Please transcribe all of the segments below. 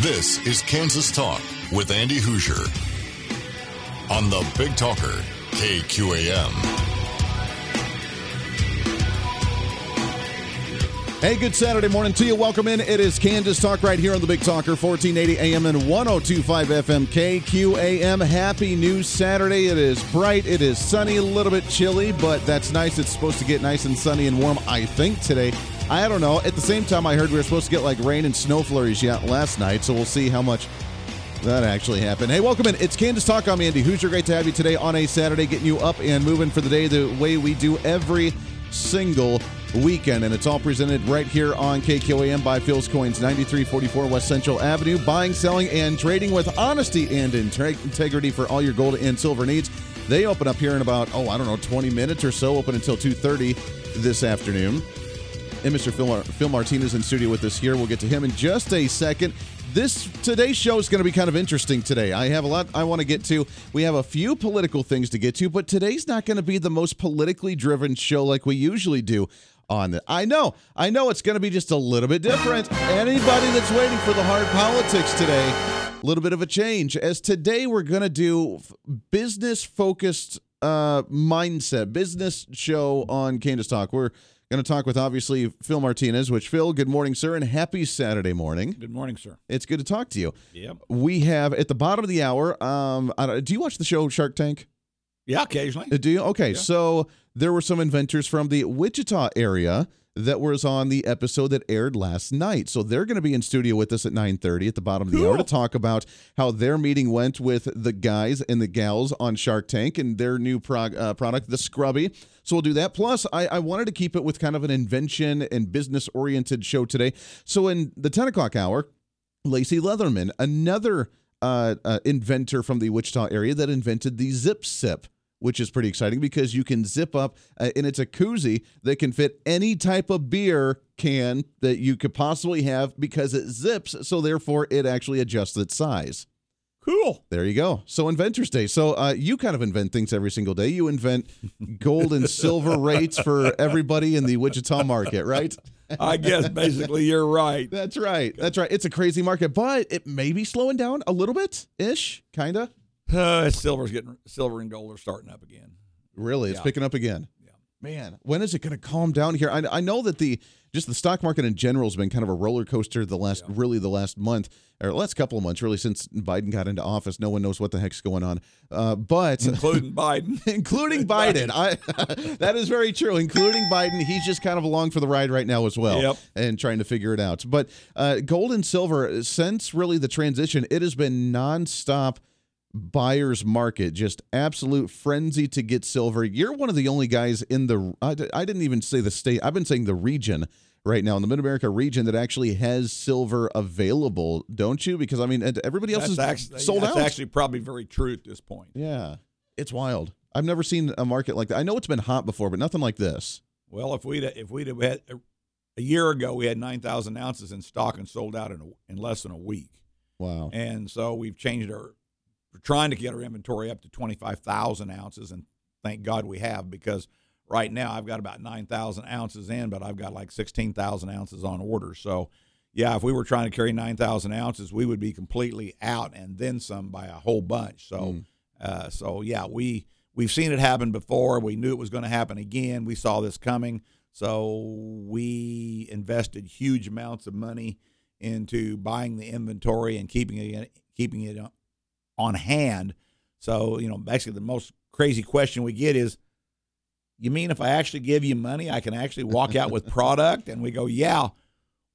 This is Kansas Talk with Andy Hoosier on the Big Talker, KQAM. Hey, good Saturday morning to you. Welcome in. It is Kansas Talk right here on the Big Talker, 1480 AM and 1025 FM KQAM. Happy new Saturday. It is bright, it is sunny, a little bit chilly, but that's nice. It's supposed to get nice and sunny and warm, I think, today. I don't know. At the same time, I heard we were supposed to get like rain and snow flurries yet last night, so we'll see how much that actually happened. Hey, welcome in. It's Kansas Talk. I'm Andy Hoosier. Great to have you today on a Saturday, getting you up and moving for the day the way we do every single weekend. And it's all presented right here on KQAM by Phil's Coins, 9344 West Central Avenue. Buying, selling, and trading with honesty and integrity for all your gold and silver needs. They open up here in about, oh, I don't know, 20 minutes or so, open until 2.30 this afternoon. And Mr. Phil, Phil Martinez in studio with us here. We'll get to him in just a second. This today's show is going to be kind of interesting today. I have a lot I want to get to. We have a few political things to get to, but today's not going to be the most politically driven show like we usually do on it. I know, I know it's going to be just a little bit different. Anybody that's waiting for the hard politics today, a little bit of a change. As today we're going to do business focused uh, mindset, business show on Kansas Talk. We're Going to talk with obviously Phil Martinez, which Phil, good morning, sir, and happy Saturday morning. Good morning, sir. It's good to talk to you. Yep. We have at the bottom of the hour. Um, do you watch the show Shark Tank? Yeah, occasionally. Uh, do you? Okay, Yeah. so there were some inventors from the Wichita area that was on the episode that aired last night. So they're going to be in studio with us at 9:30 at the bottom of the hour to talk about how their meeting went with the guys and the gals on Shark Tank and their new prog- uh, product, the Scrubbie. So we'll do that. Plus, I, I wanted to keep it with kind of an invention and business oriented show today. So in the 10 o'clock hour, Lacie Leatherman, another uh, uh, inventor from the Wichita area that invented the ZipSip which is pretty exciting because you can zip up uh, and it's a koozie that can fit any type of beer can that you could possibly have because it zips so therefore it actually adjusts its size Cool. there you go so inventors day so uh, you kind of invent things every single day you invent gold and silver rates for everybody in the wichita market right I guess basically you're right. that's right that's right it's a crazy market but it may be slowing down a little bit ish kind of Uh, silver's getting silver and gold are starting up again. Really, it's Yeah. picking up again. Yeah. Man, when is it going to calm down here? I, I know that the just the stock market in general has been kind of a roller coaster the last really the last month or last couple of months really since Biden got into office. No one knows what the heck's going on, uh, but Including Biden. including Biden. I that is very true. Including Biden, he's just kind of along for the ride right now as well, Yep. and trying to figure it out. But uh, gold and silver, since really the transition, it has been nonstop buyer's market, just absolute frenzy to get silver. You're one of the only guys in the. I, I didn't even say the state. I've been saying the region right now in the Mid America region that actually has silver available, don't you? Because I mean, everybody else That's is actually sold that's out. actually probably very true at this point. Yeah, it's wild. I've never seen a market like that. I know it's been hot before, but nothing like this. Well, if we'd if we'd have had a year ago, we had nine thousand ounces in stock and sold out in a, in less than a week, Wow. and so we've changed our. We're trying to get our inventory up to twenty five thousand ounces, and thank God we have because right now I've got about nine thousand ounces in, but I've got like sixteen thousand ounces on order. So, yeah, if we were trying to carry nine thousand ounces, we would be completely out and then some by a whole bunch. So, uh, so yeah, we we've seen it happen before. We knew it was going to happen again. We saw this coming, so we invested huge amounts of money into buying the inventory and keeping it keeping it on hand. So, you know, basically the most crazy question we get is, you mean if I actually give you money, I can actually walk out with product? And we go, yeah.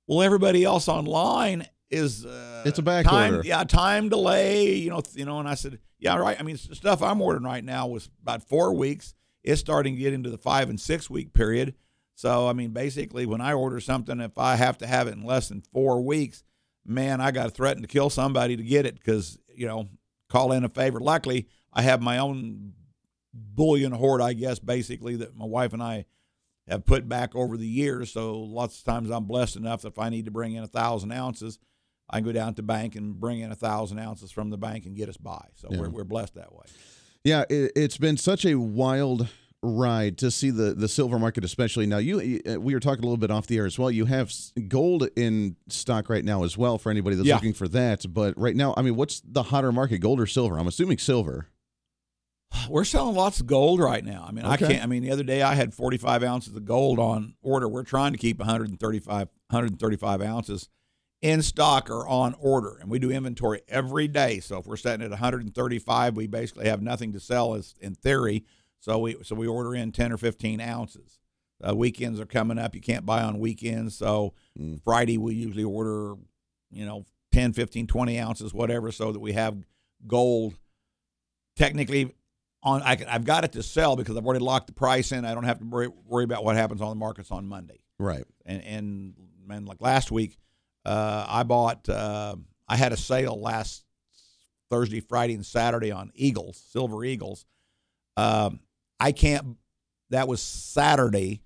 Well, everybody else online is uh, It's a back time, order. yeah, time delay. You know, you know. And I said, yeah, right. I mean, stuff I'm ordering right now was about four weeks. It's starting to get into the five and six week period. So, I mean, basically, when I order something, if I have to have it in less than four weeks, man, I got to threaten to kill somebody to get it because you know, call in a favor. Luckily, I have my own bullion hoard, I guess, basically that my wife and I have put back over the years. So lots of times I'm blessed enough that if I need to bring in a thousand ounces, I can go down to the bank and bring in a thousand ounces from the bank and get us by. So Yeah. we're, we're blessed that way. Yeah, it, it's been such a wild Right to see the the silver market, especially now. You uh, we were talking a little bit off the air as well. You have gold in stock right now as well for anybody that's Yeah. looking for that. But right now, I mean, what's the hotter market, gold or silver? I'm assuming silver. We're selling lots of gold right now. I mean, I can't. I mean, the other day I had 45 ounces of gold on order. We're trying to keep 135 135 ounces in stock or on order, and we do inventory every day. So if we're setting at 135, we basically have nothing to sell, as in theory. So we so we order in 10 or 15 ounces. Uh, weekends are coming up. You can't buy on weekends, so Mm. Friday we usually order, you know, 10, 15, 20 ounces, whatever, so that we have gold technically on I can, I've got it to sell because I've already locked the price in. I don't have to worry, worry about what happens on the markets on Monday. Right. And and man, like last week, uh, I bought uh, I had a sale last Thursday, Friday, and Saturday on Eagles, Silver Eagles. Um, I can't. That was Saturday.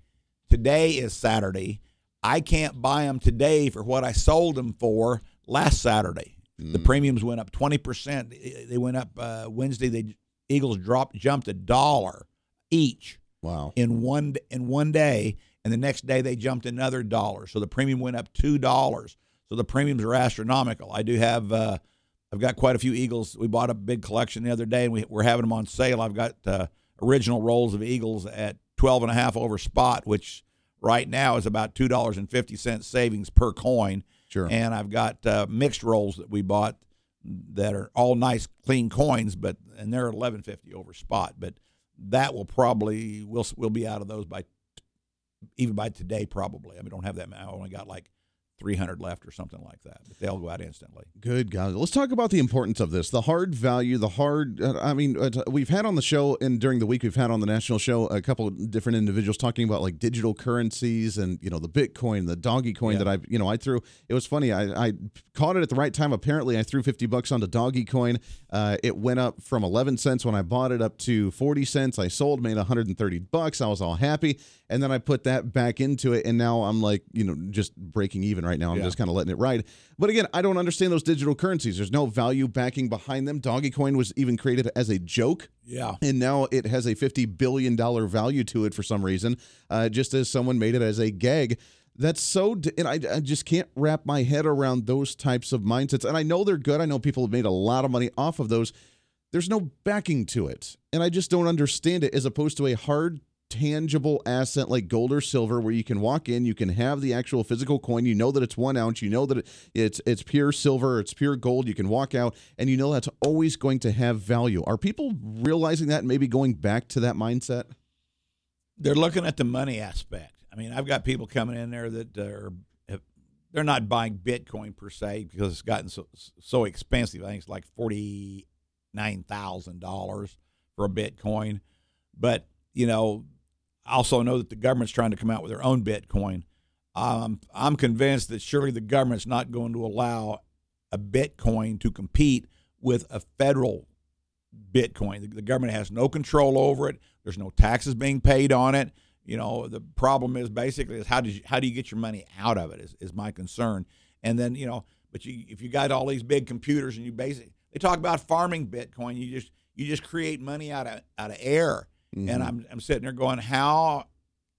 Today is Saturday. I can't buy them today for what I sold them for last Saturday. The premiums went up twenty percent. They went up uh, Wednesday. The Eagles dropped jumped a dollar each Wow. in one in one day, and the next day they jumped another dollar. So the premium went up two dollars. So the premiums are astronomical. I do have uh, I've got quite a few Eagles. We bought a big collection the other day, and we, we're having them on sale. I've got uh, original rolls of Eagles at twelve and a half over spot, which right now is about two dollars and fifty cents savings per coin. Sure. And I've got uh, mixed rolls that we bought that are all nice, clean coins, but and they're eleven fifty over spot. But that will probably we'll we'll be out of those by even by today probably. I mean, I don't have that. many. I only got like three hundred left or something like that. But they'll go out instantly. Good God. Let's talk about the importance of this. The hard value, the hard. Uh, I mean, uh, we've had on the show and during the week, we've had on the national show a couple of different individuals talking about like digital currencies and, you know, the Bitcoin, the doggy coin Yeah. that I, you know, I threw. It was funny. I, I caught it at the right time. Apparently, I threw 50 bucks onto doggy coin. Uh, it went up from 11 cents when I bought it up to 40 cents. I sold, made 130 bucks. I was all happy. And then I put that back into it. And now I'm like, you know, just breaking even right now. I'm Yeah. just kind of letting it ride. But again, I don't understand those digital currencies. There's no value backing behind them. Doggy coin was even created as a joke. Yeah. And now it has a $50 billion value to it for some reason, uh, just as someone made it as a gag. That's so, and I, I just can't wrap my head around those types of mindsets. And I know they're good. I know people have made a lot of money off of those. There's no backing to it. And I just don't understand it as opposed to a hard, tangible asset like gold or silver where you can walk in, you can have the actual physical coin, you know that it's one ounce, you know that it, it's it's pure silver, it's pure gold, you can walk out and you know that's always going to have value. Are people realizing that and maybe going back to that mindset? they're looking at the money aspect. I mean, I've got people coming in there that are they're not buying Bitcoin per se because it's gotten so so expensive. I think it's like forty nine thousand dollars for a Bitcoin, but you know, also know that the government's trying to come out with their own Bitcoin. Um, I'm convinced that surely the government's not going to allow a Bitcoin to compete with a federal Bitcoin. The, the government has no control over it. There's no taxes being paid on it. You know, the problem is basically is how do you how do you get your money out of it is, is my concern. And then you know, but you if you got all these big computers and you basically they talk about farming Bitcoin, you just you just create money out of out of air. And mm-hmm. I'm I'm sitting there going, how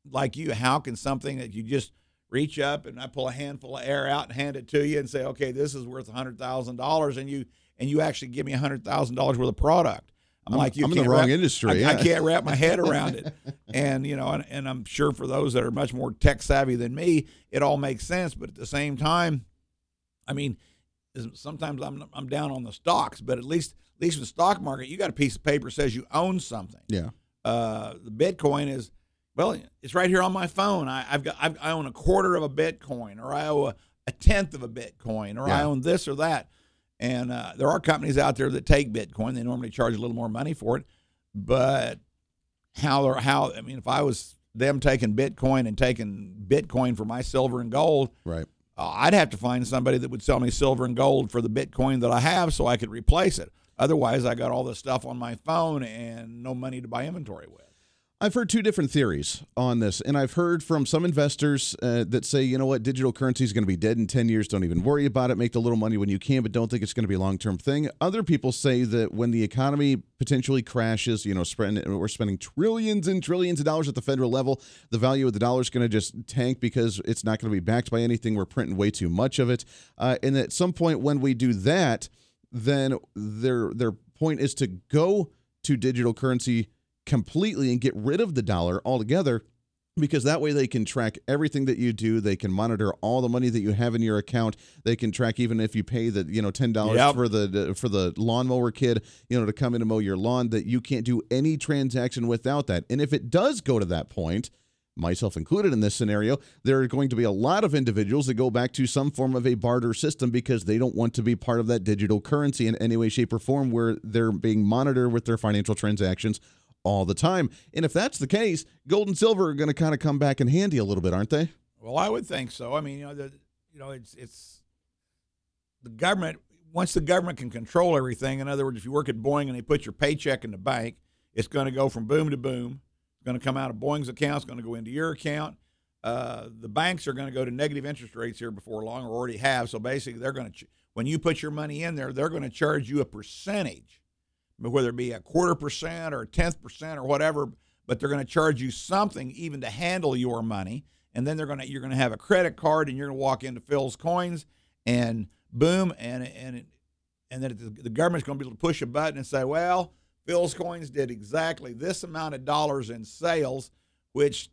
like you, how can something that you just reach up and I pull a handful of air out and hand it to you and say, okay, this is worth a hundred thousand dollars, and you and you actually give me a hundred thousand dollars worth of product. I'm, I'm- like, you I'm in the wrong wrap- industry, I, I can't wrap my head around it. And you know, and, and I'm sure for those that are much more tech savvy than me, it all makes sense. But at the same time, I mean, sometimes I'm I'm down on the stocks, but at least at least in the stock market, you got a piece of paper that says you own something Yeah. Uh, the Bitcoin is well, it's right here on my phone. I, I've got I've, I own a quarter of a Bitcoin, or I owe a, a tenth of a Bitcoin, or I own this or that. And uh, there are companies out there that take Bitcoin. They normally charge a little more money for it, but how how I mean, if I was them taking Bitcoin and taking Bitcoin for my silver and gold, Right. uh, I'd have to find somebody that would sell me silver and gold for the Bitcoin that I have so I could replace it. Otherwise, I got all this stuff on my phone and no money to buy inventory with. I've heard two different theories on this, and I've heard from some investors uh, that say, you know what, digital currency is going to be dead in 10 years. Don't even worry about it. Make the little money when you can, but don't think it's going to be a long term thing. Other people say that when the economy potentially crashes, you know, we're spending trillions and trillions of dollars at the federal level, the value of the dollar is going to just tank because it's not going to be backed by anything. We're printing way too much of it. Uh, and at some point when we do that, then their their point is to go to digital currency completely and get rid of the dollar altogether because that way they can track everything that you do. They can monitor all the money that you have in your account. They can track even if you pay the you know $10 yep. for the for the lawnmower kid you know to come in and mow your lawn that you can't do any transaction without that. And if it does go to that point myself included in this scenario, there are going to be a lot of individuals that go back to some form of a barter system because they don't want to be part of that digital currency in any way, shape, or form where they're being monitored with their financial transactions all the time. And if that's the case, gold and silver are going to kind of come back in handy a little bit, aren't they? Well, I would think so. I mean, you know, the, you know, it's it's the government. Once the government can control everything, in other words, if you work at Boeing and they put your paycheck in the bank, it's going to go from boom to boom. It's going to come out of Boeing's account. It's going to go into your account. Uh, the banks are going to go to negative interest rates here before long, or already have. So basically, they're going to when you put your money in there, they're going to charge you a percentage whether it be a quarter percent or a tenth percent or whatever, but they're going to charge you something even to handle your money. And then they're going to you're going to have a credit card and you're going to walk into Phil's Coins and boom and and and then the government's going to be able to push a button and say, well, Phil's Coins did exactly this amount of dollars in sales, which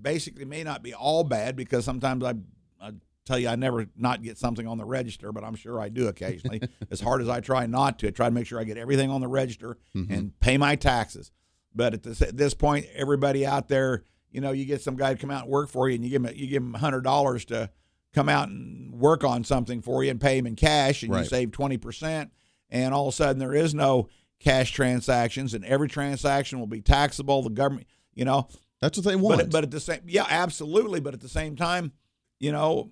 basically may not be all bad because sometimes I, I tell you I never not get something on the register, but I'm sure I do occasionally. as hard as I try not to, I try to make sure I get everything on the register mm-hmm. and pay my taxes. But at this, at this point, everybody out there, you know, you get some guy to come out and work for you, and you give him you give him hundred dollars to come out and work on something for you and pay him in cash, and right. you save twenty percent. And all of a sudden, there is no cash transactions, and every transaction will be taxable. The government, you know, that's what they want. But, but at the same, yeah, absolutely. But at the same time, you know,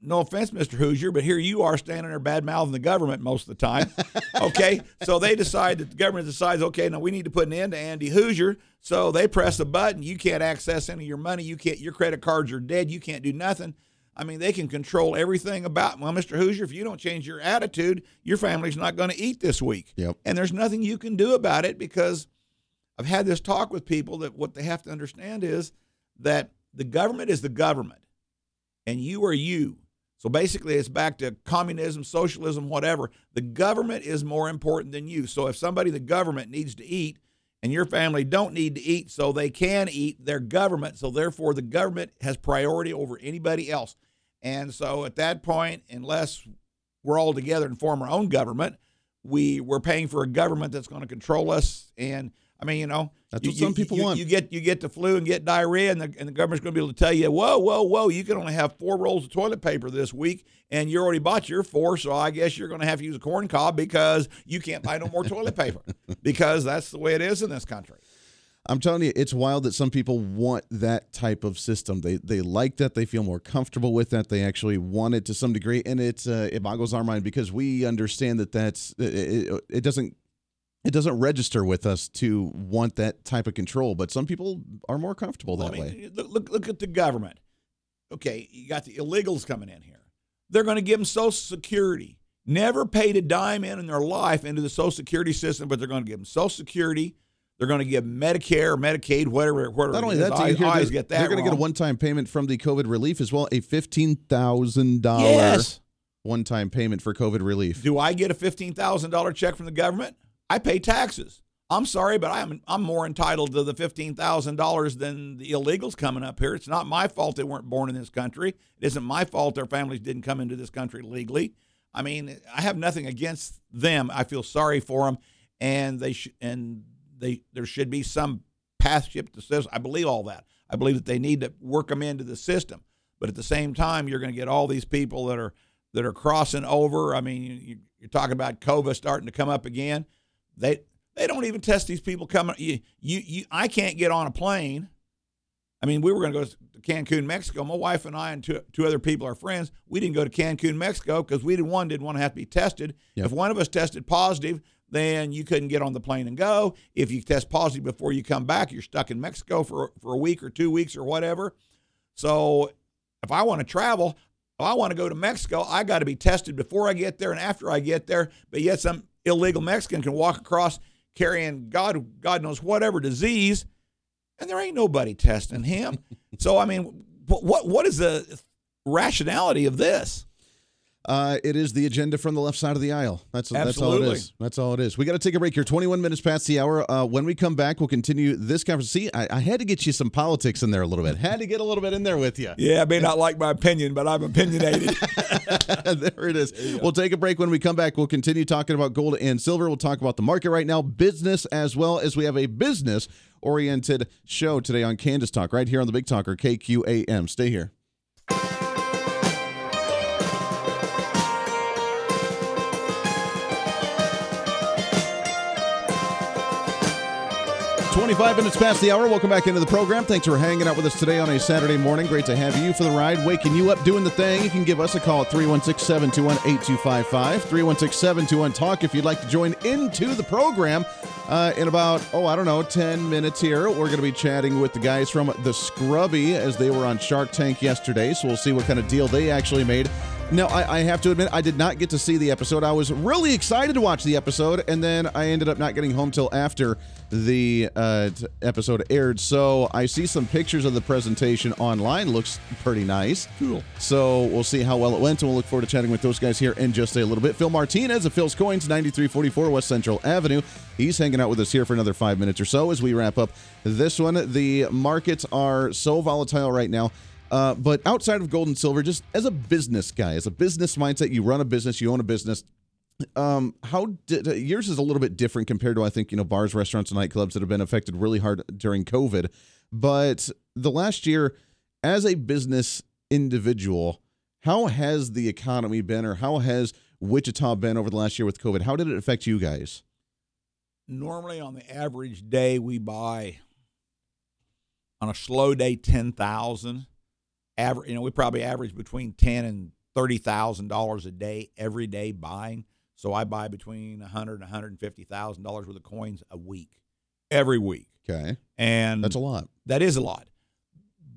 no offense, Mr. Hoosier, but here you are standing there bad mouthing the government most of the time. Okay. so they decide that the government decides, okay, now we need to put an end to Andy Hoosier. So they press a button. You can't access any of your money. You can't, your credit cards are dead. You can't do nothing. I mean, they can control everything about, well, Mr. Hoosier, if you don't change your attitude, your family's not going to eat this week. Yep. And there's nothing you can do about it because I've had this talk with people that what they have to understand is that the government is the government and you are you so basically, it's back to communism, socialism, whatever. The government is more important than you. So if somebody, the government, needs to eat, and your family don't need to eat, so they can eat, their government. So therefore, the government has priority over anybody else. And so at that point, unless we're all together and form our own government, we we're paying for a government that's going to control us and I mean, you know, that's what you, some people you, want. You get you get the flu and get diarrhea, and the, and the government's going to be able to tell you, whoa, whoa, whoa, you can only have four rolls of toilet paper this week, and you already bought your four, so I guess you're going to have to use a corn cob because you can't buy no more toilet paper because that's the way it is in this country. I'm telling you, it's wild that some people want that type of system. They they like that. They feel more comfortable with that. They actually want it to some degree, and it uh, it boggles our mind because we understand that that's it, it doesn't it doesn't register with us to want that type of control, but some people are more comfortable that well, I mean, way. Look, look at the government. Okay, you got the illegals coming in here. They're going to give them Social Security. Never paid a dime in in their life into the Social Security system, but they're going to give them Social Security. They're going to give Medicare, Medicaid, whatever. whatever Not only that, I, always get that. They're going to get a one-time payment from the COVID relief as well, a fifteen thousand dollars one-time payment for COVID relief. Do I get a fifteen thousand dollar check from the government? I pay taxes. I'm sorry, but I'm I'm more entitled to the fifteen thousand dollars than the illegals coming up here. It's not my fault they weren't born in this country. It isn't my fault their families didn't come into this country legally. I mean, I have nothing against them. I feel sorry for them, and they sh- and they there should be some pathship to system. I believe all that. I believe that they need to work them into the system. But at the same time, you're going to get all these people that are that are crossing over. I mean, you, you're talking about COVID starting to come up again they they don't even test these people coming. You, you, you I can't get on a plane. I mean, we were going to go to Cancun, Mexico. My wife and I and two, two other people are friends. We didn't go to Cancun, Mexico because we didn't one didn't want to have to be tested. Yep. If one of us tested positive, then you couldn't get on the plane and go. If you test positive before you come back, you're stuck in Mexico for for a week or two weeks or whatever. So if I want to travel, if I want to go to Mexico, I got to be tested before I get there and after I get there. But yet some illegal Mexican can walk across carrying God God knows whatever disease, and there ain't nobody testing him. so I mean, what what is the rationality of this? Uh, it is the agenda from the left side of the aisle. That's that's all it is. That's all it is. We got to take a break here. Twenty-one minutes past the hour. Uh, when we come back, we'll continue this conversation. See, I, I had to get you some politics in there a little bit. Had to get a little bit in there with you. Yeah, I may not like my opinion, but I'm opinionated. there it is. We'll take a break. When we come back, we'll continue talking about gold and silver. We'll talk about the market right now, business as well as we have a business oriented show today on Kansas Talk right here on the Big Talker KQAM. Stay here. 25 minutes past the hour. Welcome back into the program. Thanks for hanging out with us today on a Saturday morning. Great to have you for the ride, waking you up, doing the thing. You can give us a call at 316 721 8255. 316 721 Talk if you'd like to join into the program. Uh, in about, oh, I don't know, 10 minutes here, we're going to be chatting with the guys from The Scrubbie as they were on Shark Tank yesterday. So we'll see what kind of deal they actually made. Now, I, I have to admit, I did not get to see the episode. I was really excited to watch the episode, and then I ended up not getting home till after the uh, episode aired. So I see some pictures of the presentation online. Looks pretty nice. Cool. So we'll see how well it went, and we'll look forward to chatting with those guys here in just a little bit. Phil Martinez of Phil's Coins, 9344 West Central Avenue. He's hanging out with us here for another five minutes or so as we wrap up this one. The markets are so volatile right now. Uh, but outside of gold and silver, just as a business guy, as a business mindset, you run a business, you own a business. Um, how did yours is a little bit different compared to I think you know bars, restaurants, and nightclubs that have been affected really hard during COVID. But the last year, as a business individual, how has the economy been, or how has Wichita been over the last year with COVID? How did it affect you guys? Normally, on the average day, we buy on a slow day ten thousand. Average, you know, we probably average between ten and thirty thousand dollars a day every day buying. So I buy between a hundred and hundred and fifty thousand dollars worth of coins a week, every week, Okay, and that's a lot. that is a lot.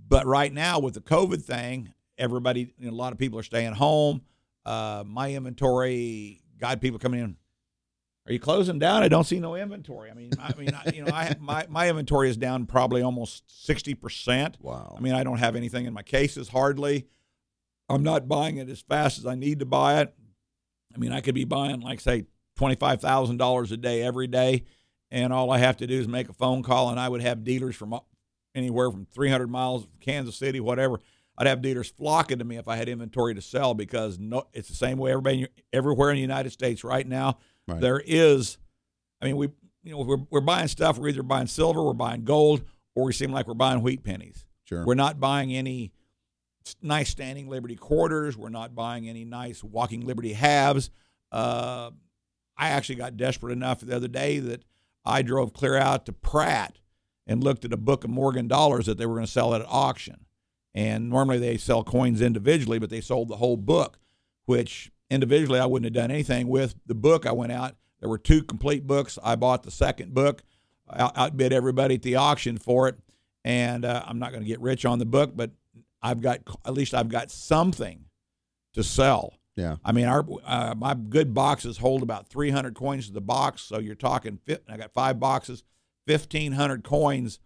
But right now with the COVID thing, everybody, you know, a lot of people are staying home. Uh, my inventory, God, people coming in. Are you closing down? I don't see no inventory. I mean, I mean, I, you know, I my my inventory is down probably almost sixty percent. Wow. I mean, I don't have anything in my cases hardly. I'm not buying it as fast as I need to buy it. I mean, I could be buying like say twenty five thousand dollars a day every day, and all I have to do is make a phone call, and I would have dealers from anywhere from 300 miles, of Kansas City, whatever. I'd have dealers flocking to me if I had inventory to sell because no, it's the same way everybody everywhere in the United States right now. Right. There is, I mean, we you know we're we're buying stuff. We're either buying silver, we're buying gold, or we seem like we're buying wheat pennies. Sure. We're not buying any nice standing Liberty quarters. We're not buying any nice walking Liberty halves. Uh, I actually got desperate enough the other day that I drove clear out to Pratt and looked at a book of Morgan dollars that they were going to sell at auction. And normally they sell coins individually, but they sold the whole book, which individually I wouldn't have done anything with. The book I went out, there were two complete books. I bought the second book, out- outbid everybody at the auction for it. And uh, I'm not going to get rich on the book, but I've got at least I've got something to sell. Yeah. I mean, our uh, my good boxes hold about 300 coins to the box, so you're talking. I got five boxes, 1,500 coins.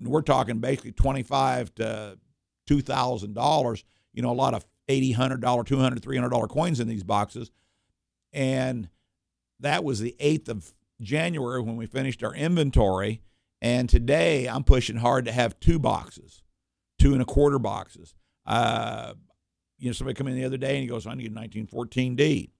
We're talking basically 25 to 2,000 dollars. You know, a lot of 80, 100 dollar, 200, 300 dollar coins in these boxes, and that was the 8th of January when we finished our inventory. And today I'm pushing hard to have two boxes, two and a quarter boxes. Uh, you know, somebody come in the other day and he goes, I need a 1914D.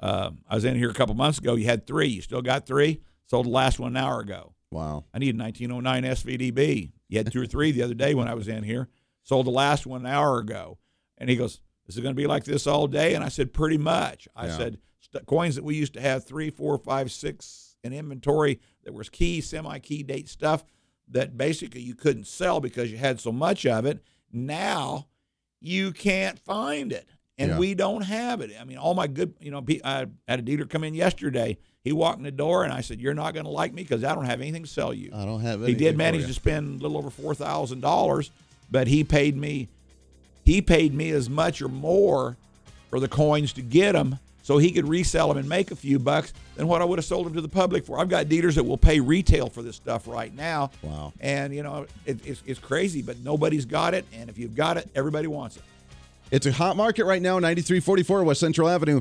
Uh, I was in here a couple months ago. You had three. You still got three? Sold the last one an hour ago. Wow. I need a 1909 SVDB. You had two or three the other day when I was in here. Sold the last one an hour ago. And he goes, Is it going to be like this all day? And I said, Pretty much. I Yeah. said, Coins that we used to have three, four, five, six in inventory that was key, semi key date stuff that basically you couldn't sell because you had so much of it. Now you can't find it. And Yeah. we don't have it. I mean, all my good, you know, I had a dealer come in yesterday. He walked in the door, and I said, "You're not going to like me because I don't have anything to sell you." I don't have it. He did manage to spend a little over four thousand dollars, but he paid me. He paid me as much or more for the coins to get them, so he could resell them and make a few bucks than what I would have sold them to the public for. I've got dealers that will pay retail for this stuff right now. Wow. And you know, it, it's it's crazy, but nobody's got it, and if you've got it, everybody wants it. It's a hot market right now, 9344 West Central Avenue.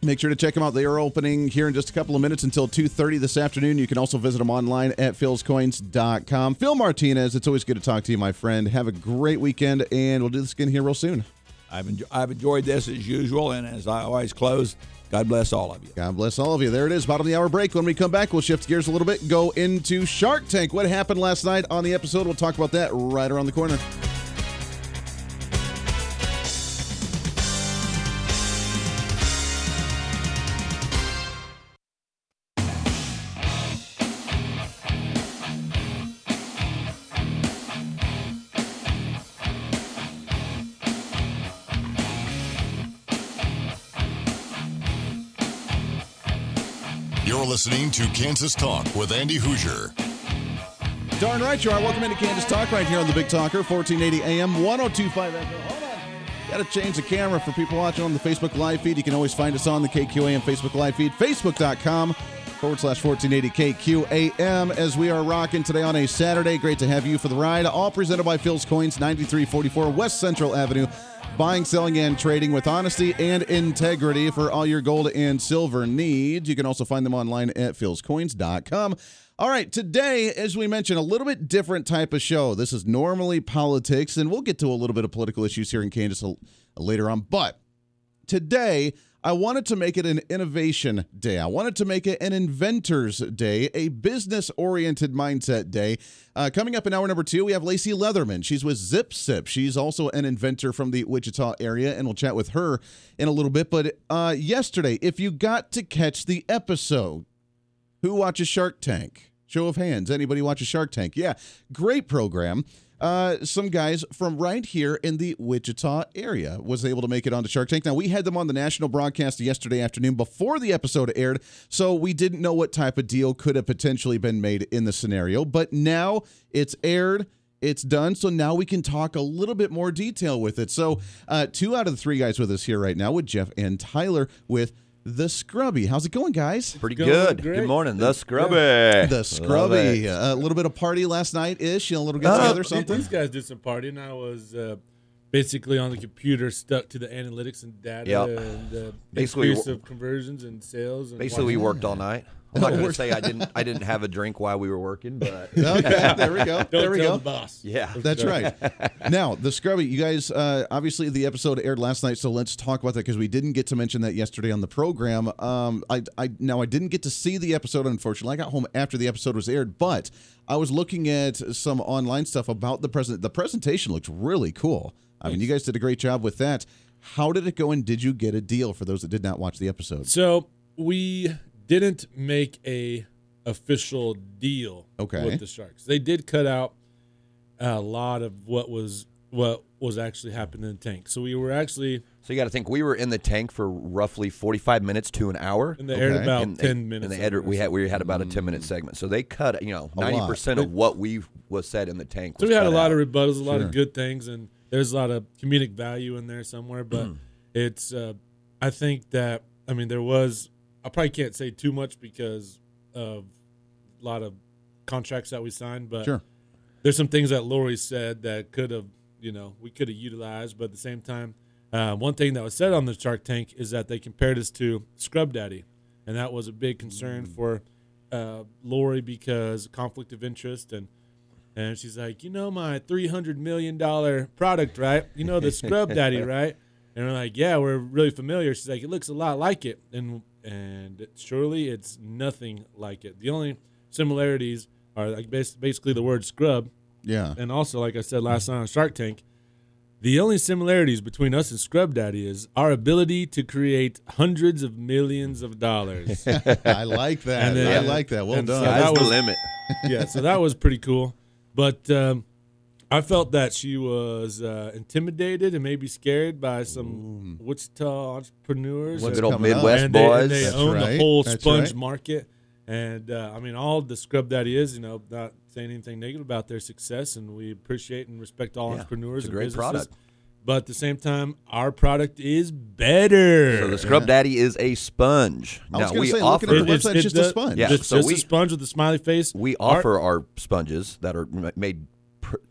Make sure to check them out. They are opening here in just a couple of minutes until 2.30 this afternoon. You can also visit them online at philscoins.com. Phil Martinez, it's always good to talk to you, my friend. Have a great weekend, and we'll do this again here real soon. I've I've enjoyed this as usual, and as I always close, God bless all of you. God bless all of you. There it is, bottom of the hour break. When we come back, we'll shift gears a little bit, go into Shark Tank. What happened last night on the episode? We'll talk about that right around the corner. To Kansas Talk with Andy Hoosier. Darn right you are. Welcome into Kansas Talk right here on the Big Talker, 1480 AM, 1025 FM. Got to change the camera for people watching on the Facebook live feed. You can always find us on the KQAM Facebook live feed, facebook.com forward slash 1480 KQAM as we are rocking today on a Saturday. Great to have you for the ride. All presented by Phil's Coins, 9344 West Central Avenue. Buying, selling, and trading with honesty and integrity for all your gold and silver needs. You can also find them online at philscoins.com. All right, today, as we mentioned, a little bit different type of show. This is normally politics, and we'll get to a little bit of political issues here in Kansas later on. But today, I wanted to make it an innovation day. I wanted to make it an inventor's day, a business oriented mindset day. Uh, coming up in hour number two, we have Lacie Leatherman. She's with ZipSip. She's also an inventor from the Wichita area, and we'll chat with her in a little bit. But uh, yesterday, if you got to catch the episode, who watches Shark Tank? Show of hands. Anybody watches Shark Tank? Yeah, great program. Uh, some guys from right here in the Wichita area was able to make it onto Shark Tank. Now we had them on the national broadcast yesterday afternoon before the episode aired, so we didn't know what type of deal could have potentially been made in the scenario. But now it's aired. It's done, so now we can talk a little bit more detail with it. So, uh, two out of the three guys with us here right now with Jeff and Tyler with the Scrubbie. How's it going, guys? Pretty Going good. great. Good morning. The Scrubbie. The Scrubbie. Uh, a little bit of party last night ish. You know, a little get Uh, together, These- something. These guys did some partying. I was uh, basically on the computer, stuck to the analytics and data Yep. and uh, Basically, of conversions and sales. And Basically, we worked all night. I'm not going to say I didn't. I didn't have a drink while we were working, but okay, there we go. Don't there we tell go. the boss. yeah. That's right. now, the Scrubbie, you guys, uh, obviously the episode aired last night, so let's talk about that because we didn't get to mention that yesterday on the program. Um, I, I now I didn't get to see the episode, unfortunately. I got home after the episode was aired, but I was looking at some online stuff about the present. The presentation looked really cool. I mean, you guys did a great job with that. How did it go, and did you get a deal for those that did not watch the episode? So we didn't make a official deal Okay. with the Sharks. They did cut out a lot of what was what was actually happening in the tank. So we were actually So you got to think we were in the tank for roughly 45 minutes to an hour. in the air Okay. about And- ten and minutes. they had, we had we had about a 10 minute segment. So they cut you know 90 percent of what we was said in the tank. So was we had a lot out. of rebuttals, a lot Sure. of good things, and there's a lot of comedic value in there somewhere. But Hmm. it's, uh, I think that, I mean, there was, I probably can't say too much because of a lot of contracts that we signed, but Sure. there's some things that Lori said that could have, you know, we could have utilized, but at the same time, uh, one thing that was said on the Shark Tank is that they compared us to Scrub Daddy, and that was a big concern for uh, Lori because conflict of interest and and she's like, you know my three hundred million dollar product, right? You know the Scrub Daddy, right? And we're like, yeah, we're really familiar. She's like, it looks a lot like it, and and surely it's nothing like it. The only similarities are like bas- basically the word scrub, Yeah. and also like I said last night on Shark Tank, the only similarities between us and Scrub Daddy is our ability to create hundreds of millions of dollars. I like that. Then- I like that. Well done. so Sky's that the limit. yeah, so that was pretty cool. But um, I felt that she was uh, intimidated and maybe scared by some Wichita entrepreneurs. What's Good old coming up? Midwest and they, boys. and they own right. the whole That's sponge right. market. And uh, I mean, all the Scrub that is, you know, not saying anything negative about their success, and we appreciate and respect all Yeah, entrepreneurs it's a and great businesses. product. But at the same time, our product is better. So the Scrub Daddy is a sponge. I now gonna we say, offer looking at the It- website, it's- just it a sponge. Yeah. It's so just we- a sponge with a smiley face. we offer our sponges that are made pr-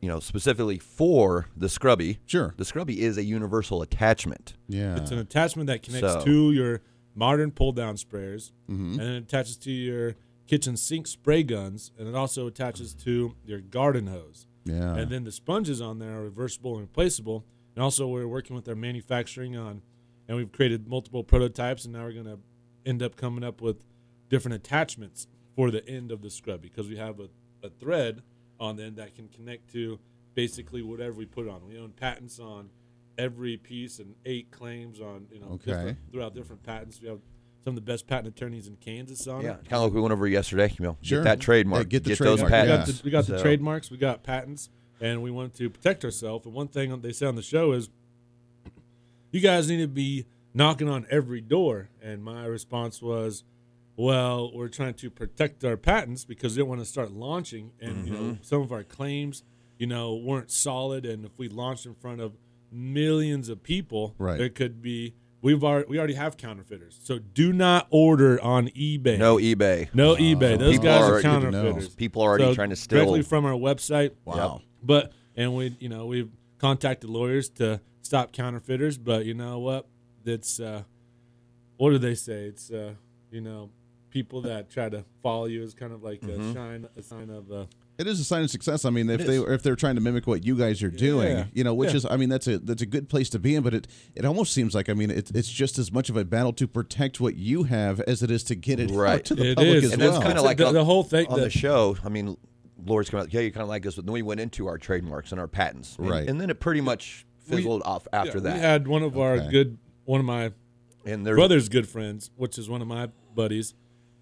you know specifically for the scrubbie. Sure. The scrubbie is a universal attachment. Yeah. It's an attachment that connects So- to your modern pull down sprayers, Mm-hmm. and it attaches to your kitchen sink spray guns, and it also attaches to your garden hose. yeah. And then the sponges on there are reversible and replaceable. And also, we're working with our manufacturing on, and we've created multiple prototypes, and now we're going to end up coming up with different attachments for the end of the scrub because we have a, a thread on the end that can connect to basically whatever we put on. We own patents on every piece and eight claims on you know Okay. different, throughout different patents. We have some of the best patent attorneys in Kansas on Yeah. it. Kind of like we went over yesterday. You know, Sure. get that trademark. Yeah, get the those trademark, We got, patents. the, we got the trademarks, we got patents, and we want to protect ourselves. And one thing they say on the show is, you guys need to be knocking on every door. And my response was, well, we're trying to protect our patents because we didn't want to start launching, and you Mm-hmm. know some of our claims, you know, weren't solid. And if we launched in front of millions of people, Right. there could be. We've already, we already have counterfeiters, so do not order on eBay. No eBay. No eBay. Those People guys are- are good to know. counterfeiters. People are already So trying to steal. directly from our website. Wow. But and we, you know, we've contacted lawyers to stop counterfeiters. But you know what? It's uh, what do they say? It's uh, you know, people that try to follow you is kind of like Mm-hmm. a shine, a sign of uh, It is a sign of success. I mean, if they is. if they're trying to mimic what you guys are doing, Yeah. you know, which Yeah. is, I mean, that's a that's a good place to be in. But it it almost seems like, I mean, it's it's just as much of a battle to protect what you have as it is to get it out Right. to the It public is. as and well. that's kind of like the- on- the whole thing- on the- the show. I mean, Lori's come out. Yeah, you kind of like this, but then we went into our trademarks and our patents, And- Right. And, then it pretty much fizzled off after Yeah, that. We had one of our good, one of my and there's brother's good friends, which is one of my buddies,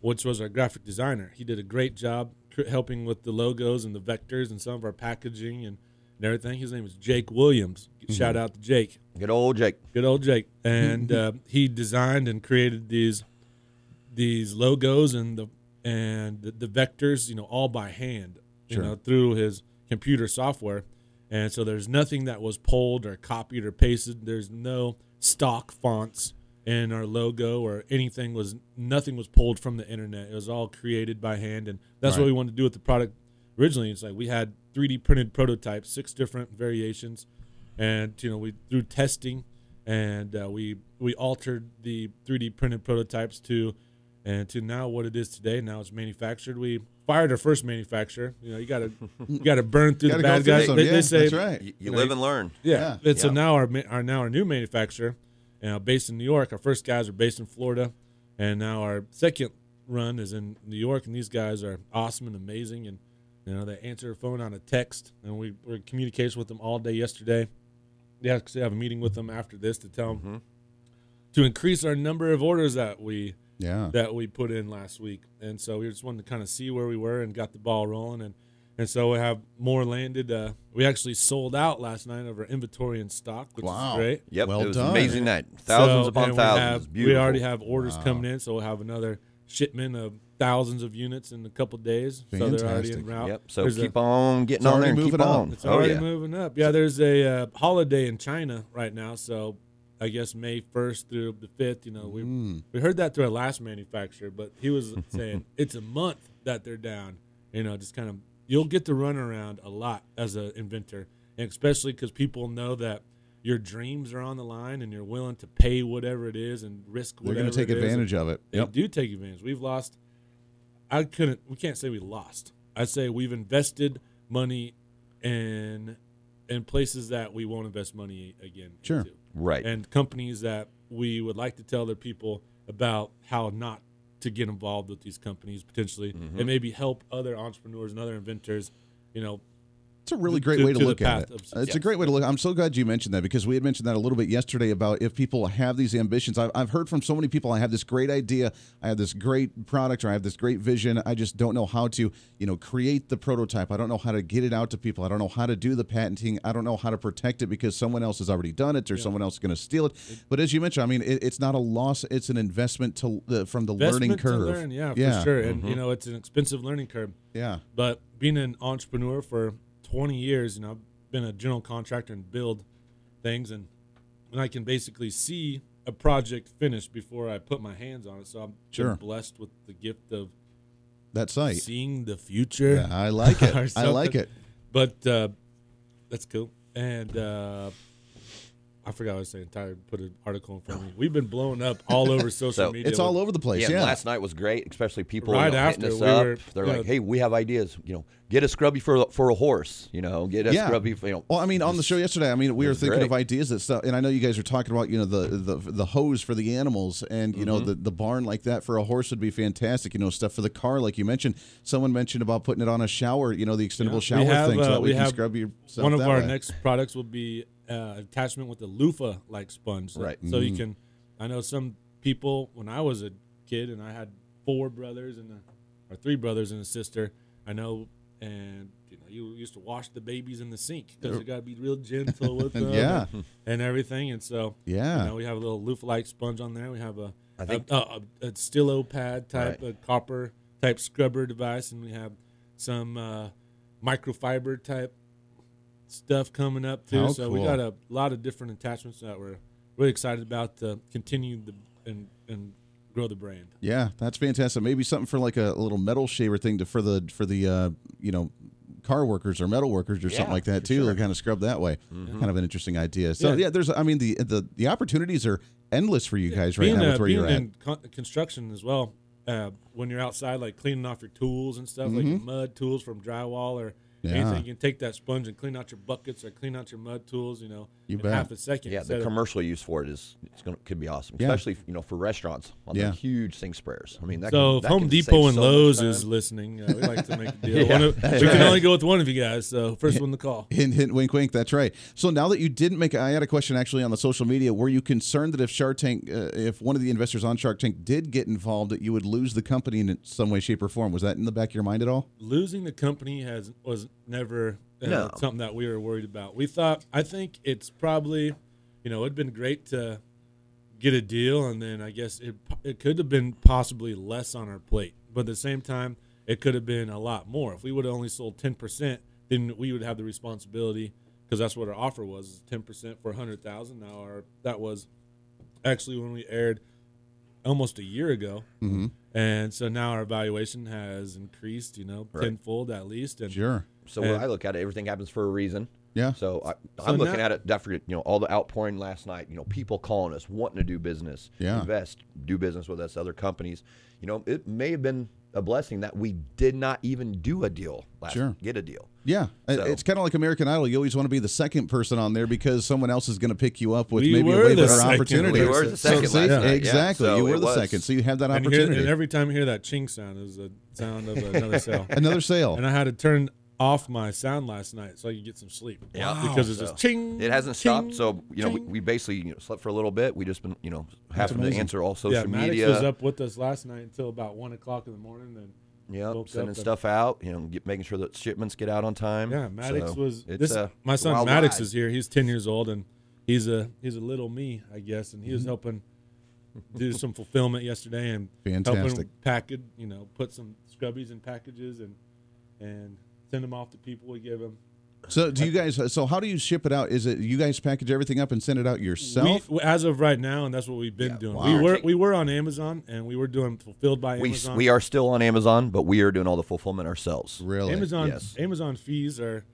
which was our graphic designer. He did a great job helping with the logos and the vectors and some of our packaging and, and everything. His name is Jake Williams. Shout out to Jake, good old Jake. good old Jake, and uh, he designed and created these these logos and the and the, the vectors, you know, all by hand, you Sure. know, through his computer software. And so there's nothing that was pulled or copied or pasted. There's no stock fonts in our logo or anything was nothing was pulled from the internet. It was all created by hand, and that's Right. what we wanted to do with the product originally. It's like we had 3D printed prototypes, six different variations, and you know we through testing and uh, we we altered the 3D printed prototypes to and to now what it is today. Now it's manufactured. We fired our first manufacturer. You know, you got to you got to burn through Gotta the bad guys. some. They, yeah, they say that's right. You, you You know, live and learn. yeah. Yeah. And so now our our now our new manufacturer, you know, based in New York. Our first guys are based in Florida, and now our second run is in New York. And these guys are awesome and amazing. And you know, they answer their phone on a text, and we were in communication with them all day yesterday. They actually have a meeting with them after this to tell them mm-hmm. to increase our number of orders that we yeah. that we put in last week. And so we just wanted to kind of see where we were and got the ball rolling. And, and so we have more landed. Uh, we actually sold out last night of our inventory and stock, which Wow. is great. Yep, Well it was done. amazing night. Thousands So- upon and we thousands. have- We, already have orders coming in, so we'll have another shipment of thousands of units in a couple days. So they're already Fantastic. en route. Yep. So There's a- keep on getting It's on there and keep moving up. on. it's oh already yeah. moving up. Yeah, there's a uh, holiday in China right now, so I guess May 1st through the 5th. You know, we Mm. we heard that through our last manufacturer, but he was saying it's a month that they're down. You know, just kind of you'll get to run around a lot as an inventor, and especially because people know that your dreams are on the line and you're willing to pay whatever it is and risk whatever. They're going to take advantage of it. They do take advantage. We've lost. I couldn't. We can't say we lost. I say we've invested money in in places that we won't invest money again. Sure. Into. Right. And companies that we would like to tell their people about how not to get involved with these companies potentially, Mm-hmm. and maybe help other entrepreneurs and other inventors, you know, It's a really great to- way to, to look at it. It's a great way to look. I'm so glad you mentioned that because we had mentioned that a little bit yesterday about if people have these ambitions. I've, I've heard from so many people. I have this great idea. I have this great product, or I have this great vision. I just don't know how to, you know, create the prototype. I don't know how to get it out to people. I don't know how to do the patenting. I don't know how to protect it because someone else has already done it, or someone else is going to steal it. But as you mentioned, I mean, it, it's not a loss. It's an investment to uh, from the learning Investment to curve. learn, yeah, yeah, for sure. And you know, it's an expensive learning curve. yeah. But being an entrepreneur for 20 years, you know, I've been a general contractor and build things, and and I can basically see a project finished before I put my hands on it. So I'm Sure. blessed with the gift of That site. seeing the future. Yeah, I like it. I like it. But uh, that's cool. And uh, I forgot what I was saying. Tyler put an article in front of me. We've been blowing up all over social So- media. It's all over the place. Yeah, Yeah. last night was great, especially people Right you know, hitting after, us we up. were- They're yeah. like, "Hey, we have ideas. You know, get a scrubbie for for a horse. You know, get a Yeah. scrubbie. For, you know, Well, I mean, on the show yesterday, I mean, we were was thinking of ideas that stuff, and I know you guys are talking about, you know, the the, the hose for the animals, and you know, Mm-hmm. the, the barn like that for a horse would be fantastic. You know, stuff for the car, like you mentioned. Someone mentioned about putting it on a shower, you know, the extendable Yeah. shower We have, thing, so uh, that way we can have scrub yourself. One of that our way. next products will be uh, attachment with a loofah like sponge. So- Right. So you can. I know some people when I was a kid and I had four brothers and a, or three brothers and a sister. I know, and you know, you used to wash the babies in the sink because you got to be real gentle with them. Yeah. and, and everything. And so Yeah. you know, we have a little loofah like sponge on there. We have a I think- a, a, a Stillo pad type, Right. a copper type scrubber device, and we have some uh, microfiber type stuff coming up too. How so we got a lot of different attachments that we're really excited about to continue the and and grow the brand. Yeah, that's fantastic. Maybe something for like a, little metal shaver thing to for the for the uh, you know car workers or metal workers or something like that too. sure. To kind of scrub that way. Kind of an interesting idea. So yeah. Yeah. there's I mean the the the opportunities are endless for you guys right being, now uh, with where being you're at. in con- construction as well. Uh, when you're outside, like cleaning off your tools and stuff, like mud tools from drywall or Mm-hmm. Yeah. anything, you can take that sponge and clean out your buckets or clean out your mud tools. You know, You in bet. half a second. yeah, instead the of- commercial use for it is it's gonna could be awesome, Yeah. especially you know for restaurants on Yeah. the huge sink sprayers. I mean, that So can, if that Home can Depot and so Lowe's is listening, uh, we like to make a deal. Yeah. One of- we can only go with one of you guys. So first one to call. Hint, hint, wink, wink. That's right. So now that you didn't make, I had a question actually on the social media. Were you concerned that if Shark Tank, uh, if one of the investors on Shark Tank did get involved, that you would lose the company in some way, shape, or form? Was that in the back of your mind at all? losing the company has was never uh, No. something that we were worried about. We thought I think it's probably you know it'd been great to get a deal, and then I guess it it could have been possibly less on our plate, but at the same time it could have been a lot more. If we would have only sold ten percent, then we would have the responsibility because that's what our offer was ten percent for a hundred thousand. Now our that was actually when we aired almost a year ago. Mm-hmm. And so now our valuation has increased, you know, Right. tenfold at least. And Sure. So when And- I look at it, everything happens for a reason. Yeah. So I, So I'm looking now- at it. Definitely, you know, all the outpouring last night. You know, people calling us, wanting to do business, Yeah. invest, do business with us, other companies. You know, it may have been a blessing that we did not even do a deal last. Sure. Get a deal. Yeah, So- it's kind of like American Idol. You always want to be the second person on there because someone else is going to pick you up with We maybe a way better second opportunity. We were the second see, last night, yeah. exactly. So you were the was- second, so you have that and, hear, opportunity. and every time you hear that ching sound is a sound of another sale. Another sale. and I had to turn off my sound last night so I could get some sleep. Yeah. Because it's So, just ching. It hasn't ching, stopped. So you know, we, we basically you know, slept for a little bit. We just been you know having to answer all social yeah, Maddox media. was up with us last night until about one o'clock in the morning. Then Yep, woke sending up and- stuff out. You know, get, making sure that shipments get out on time. yeah, Maddox So was. It's This, a my son Maddox ride. is here. He's ten years old and he's a he's a little me, I guess, and he Mm-hmm. was helping do some fulfillment yesterday and Fantastic. helping package, you know, put some scrubbies in packages and and send them off to people. We give them. So do you guys? So how do you ship it out? Is it you guys package everything up and send it out yourself? We, as of right now, and that's what we've been Yeah, doing. wow. We were we were on Amazon and we were doing fulfilled by We, Amazon. we are still on Amazon, but we are doing all the fulfillment ourselves. really? Amazon Yes. Amazon fees are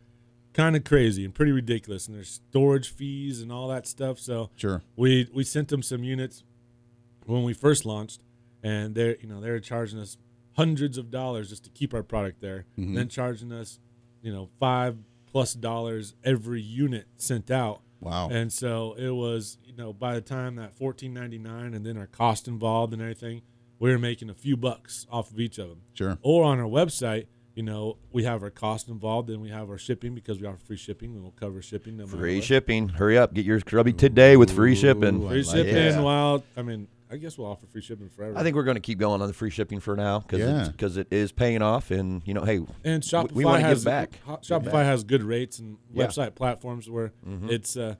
kind of crazy and pretty ridiculous, and there's storage fees and all that stuff. So Sure. we we sent them some units when we first launched, and they're you know they're charging us hundreds of dollars just to keep our product there, Mm-hmm. then charging us you know five plus dollars every unit sent out. Wow. And so it was, you know, by the time that fourteen ninety nine and then our cost involved and everything, we were making a few bucks off of each of them. Sure. Or on our website, you know, we have our cost involved, and we have our shipping because we offer free shipping, and we'll cover shipping. No Free shipping. Hurry up. Get your scrubbie today with free shipping. Ooh, Free like shipping. it. While I mean, I guess we'll offer free shipping forever. I think we're going to keep going on the free shipping for now because Yeah. because it is paying off, and you know, hey, And Shopify we give has back. Give Shopify back. has good rates and Yeah. website platforms where it's uh,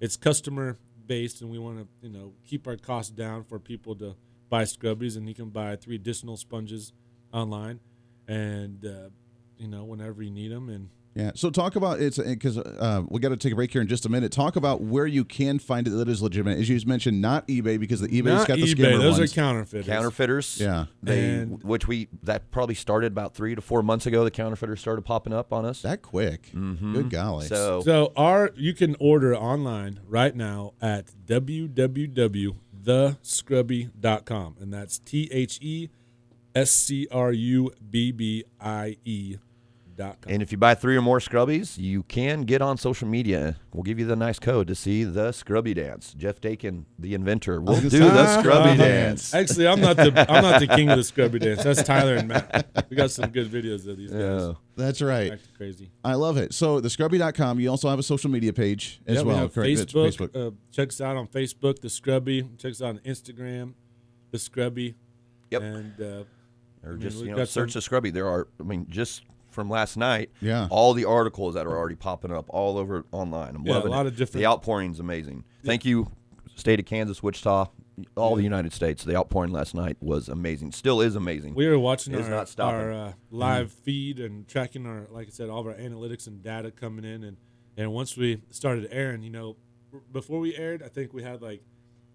it's customer based, and we want to you know keep our costs down for people to buy scrubbies, and you can buy three additional sponges online, and uh, you know whenever you need them, and Yeah. So talk about it's because uh, we got to take a break here in just a minute. Talk about where you can find it that is legitimate. As you mentioned, not eBay because the eBay's not got the eBay. scammer Those ones. are counterfeiters. counterfeiters. Yeah. They And- which we that probably started about three to four months ago. The counterfeiters started popping up on us. that quick. Good golly. So So our you can order online right now at www.thescrubbie.com and that's T H E S C R U B B I E dot com. And if you buy three or more scrubbies, you can get on social media. We'll give you the nice code to see the scrubbie dance. Jeff Dakin, the inventor, will do the scrubbie Uh-huh. dance. Actually, I'm not the I'm not the king of the scrubbie dance. That's Tyler and Matt. We got some good videos of these guys. Yeah. That's right. Acting crazy. I love it. So the scrubbie.com, you also have a social media page as yeah, well. we have correct? It's Facebook. Uh, check us out on Facebook, the Scrubbie. Check us out on Instagram, the Scrubbie. Yep. And uh, Or mean, just you know, search some- the scrubbie. There are, I mean, just from last night, Yeah. all the articles that are already popping up all over online. I'm Yeah, a loving lot it. of different- The outpouring's amazing. Thank you, state of Kansas, Wichita, all the United States. The outpouring last night was amazing. Still is amazing. We were watching It's our, not our uh, live feed and tracking our, like I said, all of our analytics and data coming in, and and once we started airing, you know, before we aired, I think we had like,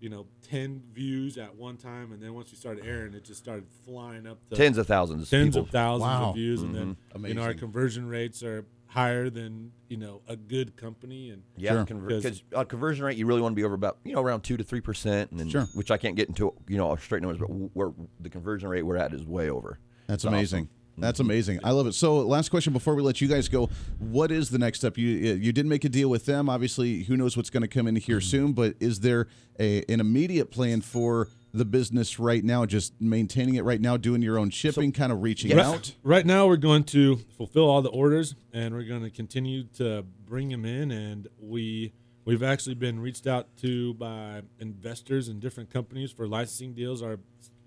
you know, ten views at one time, and then once we started airing, it just started flying up to Tens of thousands. tens people. of thousands Wow. of views, and then Mhm. you know our conversion rates are higher than you know a good company, and Yeah, Sure. because uh, conversion rate, you really want to be over about you know around two to three percent, and then Sure. which I can't get into you know straight numbers, but where the conversion rate we're at is way over. That's It's amazing. That's amazing. I love it. So, last question before we let you guys go: What is the next step? You you did make a deal with them. Obviously, who knows what's going to come in here mm-hmm. soon? But is there a, an immediate plan for the business right now? Just maintaining it right now, doing your own shipping, kind of reaching out. Right now, we're going to fulfill all the orders, and we're going to continue to bring them in. And we we've actually been reached out to by investors and different companies for licensing deals. Our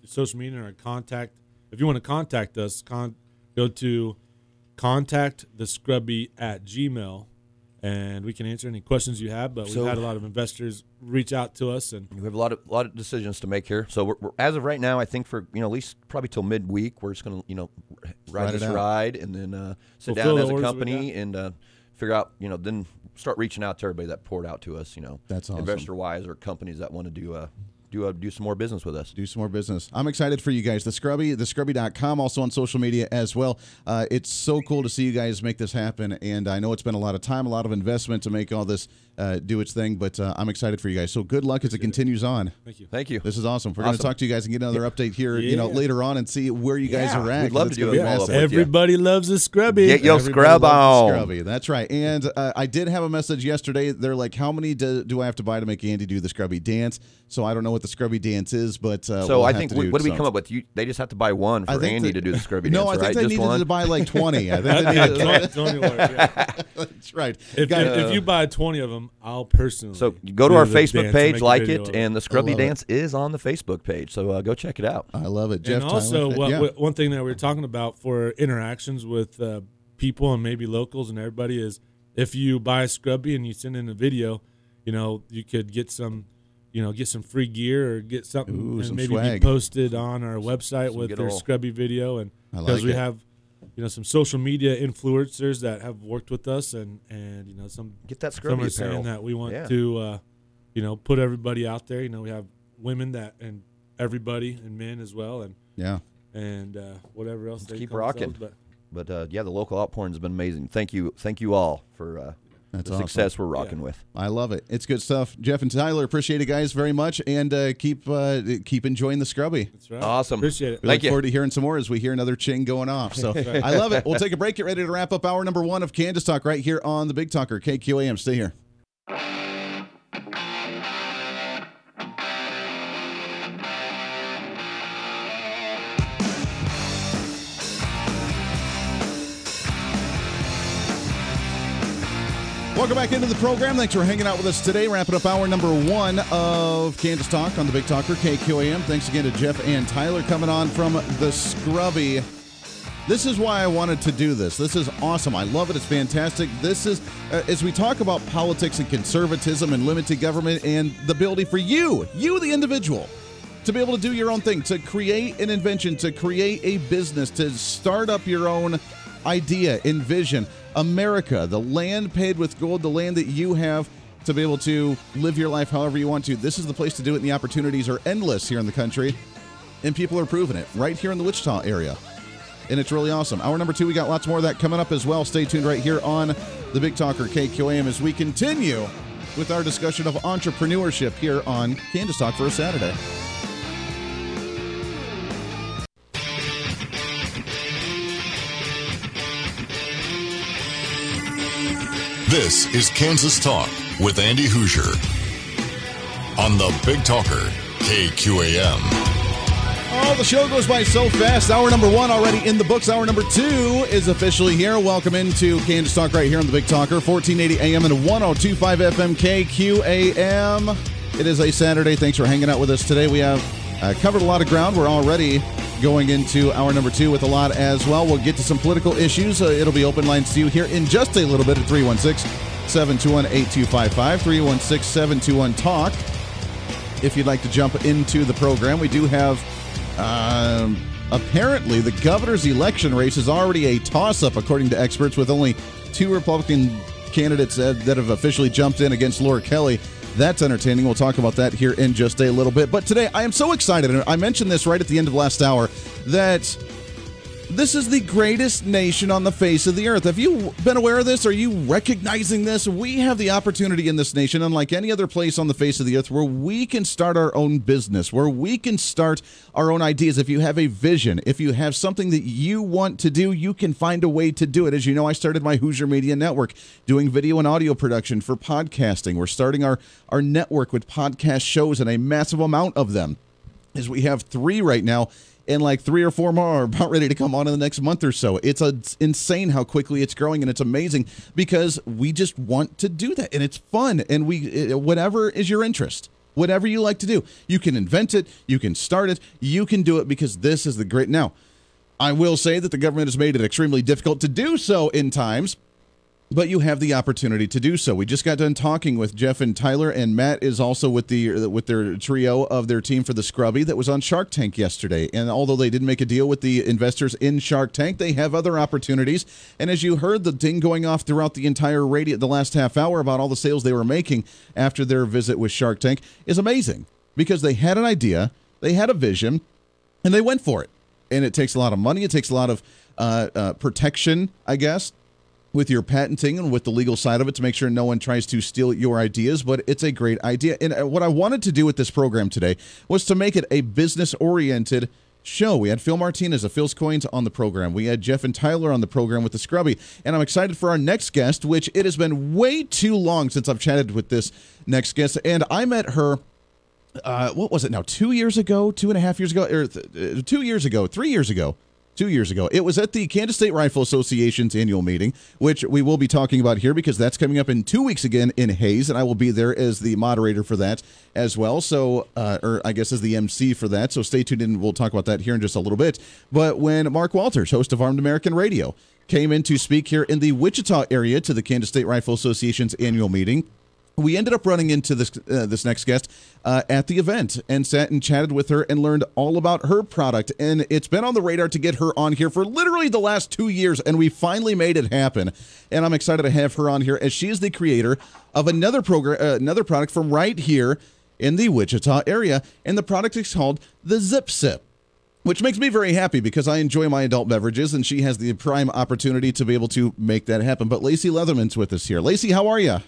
social media and our contact. If you want to contact us, con- go to contact the scrubbie at gmail and we can answer any questions you have but we've So- had a lot of investors reach out to us and We have a lot of lot of decisions to make here. So we're, we're as of right now, I think for you know at least probably till midweek, we're just gonna you know ride, Ride this out. ride and then uh, sit Fulfill down as a company and uh, figure out you know then start reaching out to everybody that poured out to us. You know, That's awesome. investor wise or companies that want to do uh, do uh, do some more business with us. do some more business. I'm excited for you guys. The Scrubbie, the Scrubbie.com, also on social media as well. Uh, it's so cool to see you guys make this happen. And I know it's been a lot of time, a lot of investment to make all this uh, do its thing, but uh, I'm excited for you guys. So good luck as it continues on. thank you Thank you. This is awesome. We're going to talk to you guys and get another update here, you know, later on and see where you guys Yeah, are at. we'd 'cause love to do gonna a be follow-up massive. with you. everybody loves a scrubbie Get your Everybody scrub loves the on. Scrubbie. That's right. And uh, I did have a message yesterday. They're like, "How many do, do I have to buy to make Andy do the Scrubbie dance?" So I don't know what the Scrubbie dance is, but uh, So we'll I have think to we, do what do we some. come up with? You, they just have to buy one for Andy that- to do the scrubbie No, dance, No, I think right? they just needed one. to buy like twenty. I think they needed Tony- Tony Ward, yeah. That's right. If, Guys, if, if you buy 20 of them, I'll personally. So go to our Facebook page, like it, and the Scrubbie. Dance is on the Facebook page. So uh, go check it out. I love it, Jeff. and also, Tyler. what, yeah. what- one thing that we are talking about for interactions with uh, people and maybe locals and everybody is if you buy a Scrubbie and you send in a video, you know, you could get some, you know, get some free gear or get something Ooh, and some maybe swag. be posted on our website Some with good their ol' Scrubbie video and because like we it. have. You know some social media influencers that have worked with us, and and you know some Get that some Scrubbie are apparel. saying that we want Yeah. to, uh, you know, put everybody out there. You know, we have women that and everybody and men as well, and yeah. and uh, whatever else they keep call rocking. themselves, But uh, yeah, the local outpouring has been amazing. Thank you, thank you all for uh, That's the awesome. success we're rocking with. I love it. It's good stuff. Jeff and Tyler, appreciate it, guys, very much, and uh, keep uh, keep enjoying the Scrubbie. That's right. Awesome. Appreciate it. We Thank look you. forward to hearing some more as we hear another ching going off. So I love it. We'll take a break. Get ready to wrap up hour number one of Kansas Talk right here on the Big Talker KQAM. Stay here. Welcome back into the program. Thanks for hanging out with us today. Wrapping up hour number one of Kansas Talk on the Big Talker KQAM. Thanks again to Jeff and Tyler coming on from the Scrubbie. This is why I wanted to do this. This is awesome. I love it. It's fantastic. This is, uh, as we talk about politics and conservatism and limited government and the ability for you, you the individual, to be able to do your own thing, to create an invention, to create a business, to start up your own idea, envision. America, the land paid with gold, the land that you have to be able to live your life however you want to. This is the place to do it, and the opportunities are endless here in the country, and people are proving it right here in the Wichita area. And it's really awesome. Hour number two, we got lots more of that coming up as well. Stay tuned right here on the Big Talker KQAM as we continue with our discussion of entrepreneurship here on Kansas Talk for a Saturday. This is Kansas Talk with Andy Hoosier on the Big Talker KQAM. Oh, the show goes by so fast. Hour number one already in the books. Hour number two is officially here. Welcome into Kansas Talk right here on the Big Talker, 1480 AM and 1025 FM KQAM. It is a Saturday. Thanks for hanging out with us today. We have uh, covered a lot of ground. We're already going into hour number two with a lot as well. We'll get to some political issues. Uh, it'll be open lines to you here in just a little bit at 316 721 8255, 316 721 Talk. If you'd like to jump into the program, we do have um, apparently the governor's election race is already a toss up, according to experts, with only two Republican candidates that have officially jumped in against Laura Kelly. That's entertaining. We'll talk about that here in just a little bit. But today, I am so excited. and I mentioned this right at the end of last hour that this is the greatest nation on the face of the earth. Have you been aware of this? Are you recognizing this? We have the opportunity in this nation, unlike any other place on the face of the earth, where we can start our own business, where we can start our own ideas. If you have a vision, if you have something that you want to do, you can find a way to do it. As you know, I started my Hoosier Media Network doing video and audio production for podcasting. We're starting our, our network with podcast shows and a massive amount of them. As we have three right now and like three or four more are about ready to come on in the next month or so. It's, a, it's insane how quickly it's growing, and it's amazing because we just want to do that, and it's fun, and we eh, whatever is your interest. Whatever you like to do, you can invent it, you can start it, you can do it because this is the great. Now, I will say that the government has made it extremely difficult to do so in times, but you have the opportunity to do so. We just got done talking with Jeff and Tyler, and Matt is also with the with their trio of their team for the Scrubbie that was on Shark Tank yesterday. And although they didn't make a deal with the investors in Shark Tank, they have other opportunities. And as you heard, the ding going off throughout the entire radio the last half hour about all the sales they were making after their visit with Shark Tank is amazing because they had an idea, they had a vision, and they went for it. And it takes a lot of money. It takes a lot of uh, uh, protection, I guess, with your patenting and with the legal side of it to make sure no one tries to steal your ideas, but it's a great idea. And uh, what I wanted to do with this program today was to make it a business oriented show. We had Phil Martinez of Phil's Coins on the program. We had Jeff and Tyler on the program with the Scrubbie. And I'm excited for our next guest, which it has been way too long since I've chatted with this next guest. And I met her. Uh, what was it now? Two years ago, two and a half years ago, or th- uh, two years ago, three years ago two years ago. It was at the Kansas State Rifle Association's annual meeting, which we will be talking about here because that's coming up in two weeks again in Hays, and I will be there as the moderator for that as well. So, uh, or I guess as the MC for that. So stay tuned and We'll talk about that here in just a little bit. But when Mark Walters, host of Armed American Radio, came in to speak here in the Wichita area to the Kansas State Rifle Association's annual meeting, we ended up running into this uh, this next guest uh, at the event and sat and chatted with her and learned all about her product and it's been on the radar to get her on here for literally the last two years and we finally made it happen and i'm excited to have her on here as she is the creator of another program uh, another product from right here in the wichita area and the product is called the ZipSip which makes me very happy because I enjoy my adult beverages, and she has the prime opportunity to be able to make that happen. But Lacie Leatherman's with us here. Lacie, how are you?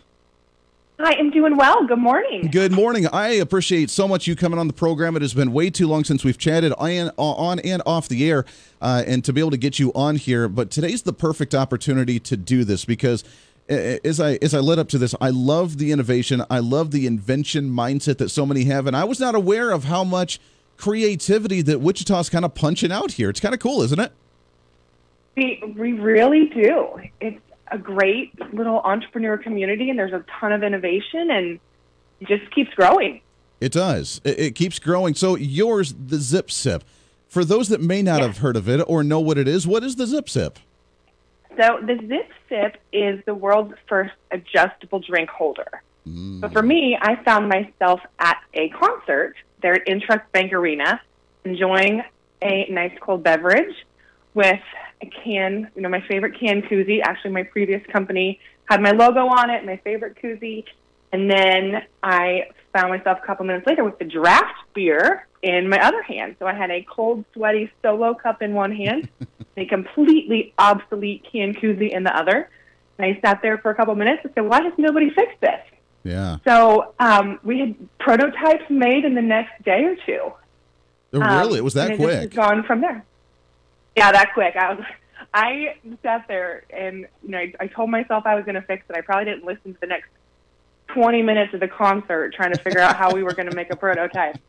I am doing well. Good morning. Good morning. I appreciate so much you coming on the program. It has been way too long since we've chatted on, on and off the air, uh, and to be able to get you on here. But today's the perfect opportunity to do this because as I as I led up to this, I love the innovation. I love the invention mindset that so many have, and I was not aware of how much creativity that Wichita's kind of punching out here. It's kind of cool, isn't it? We we really do. It's a great little entrepreneur community, and there's a ton of innovation, and it just keeps growing. It does. It, it keeps growing. So yours, the ZipSip. For those that may not Yeah. have heard of it or know what it is, what is the ZipSip? So the Zip Sip is the world's first adjustable drink holder. Mm. So for me, I found myself at a concert there at Intrust Bank Arena, enjoying a nice cold beverage with a can, you know, my favorite can koozie. Actually, my previous company had my logo on it, my favorite koozie. And then I found myself a couple minutes later with the draft beer in my other hand. So I had a cold, sweaty solo cup in one hand, a completely obsolete can koozie in the other. And I sat there for a couple minutes and said, why has nobody fixed this? Yeah. So um, we had prototypes made in the next day or two. Oh, Um, really? It was that and It just quick. gone from there. Yeah, that quick. I was, I sat there and you know I, I told myself I was going to fix it. I probably didn't listen to the next twenty minutes of the concert trying to figure out how we were going to make a prototype.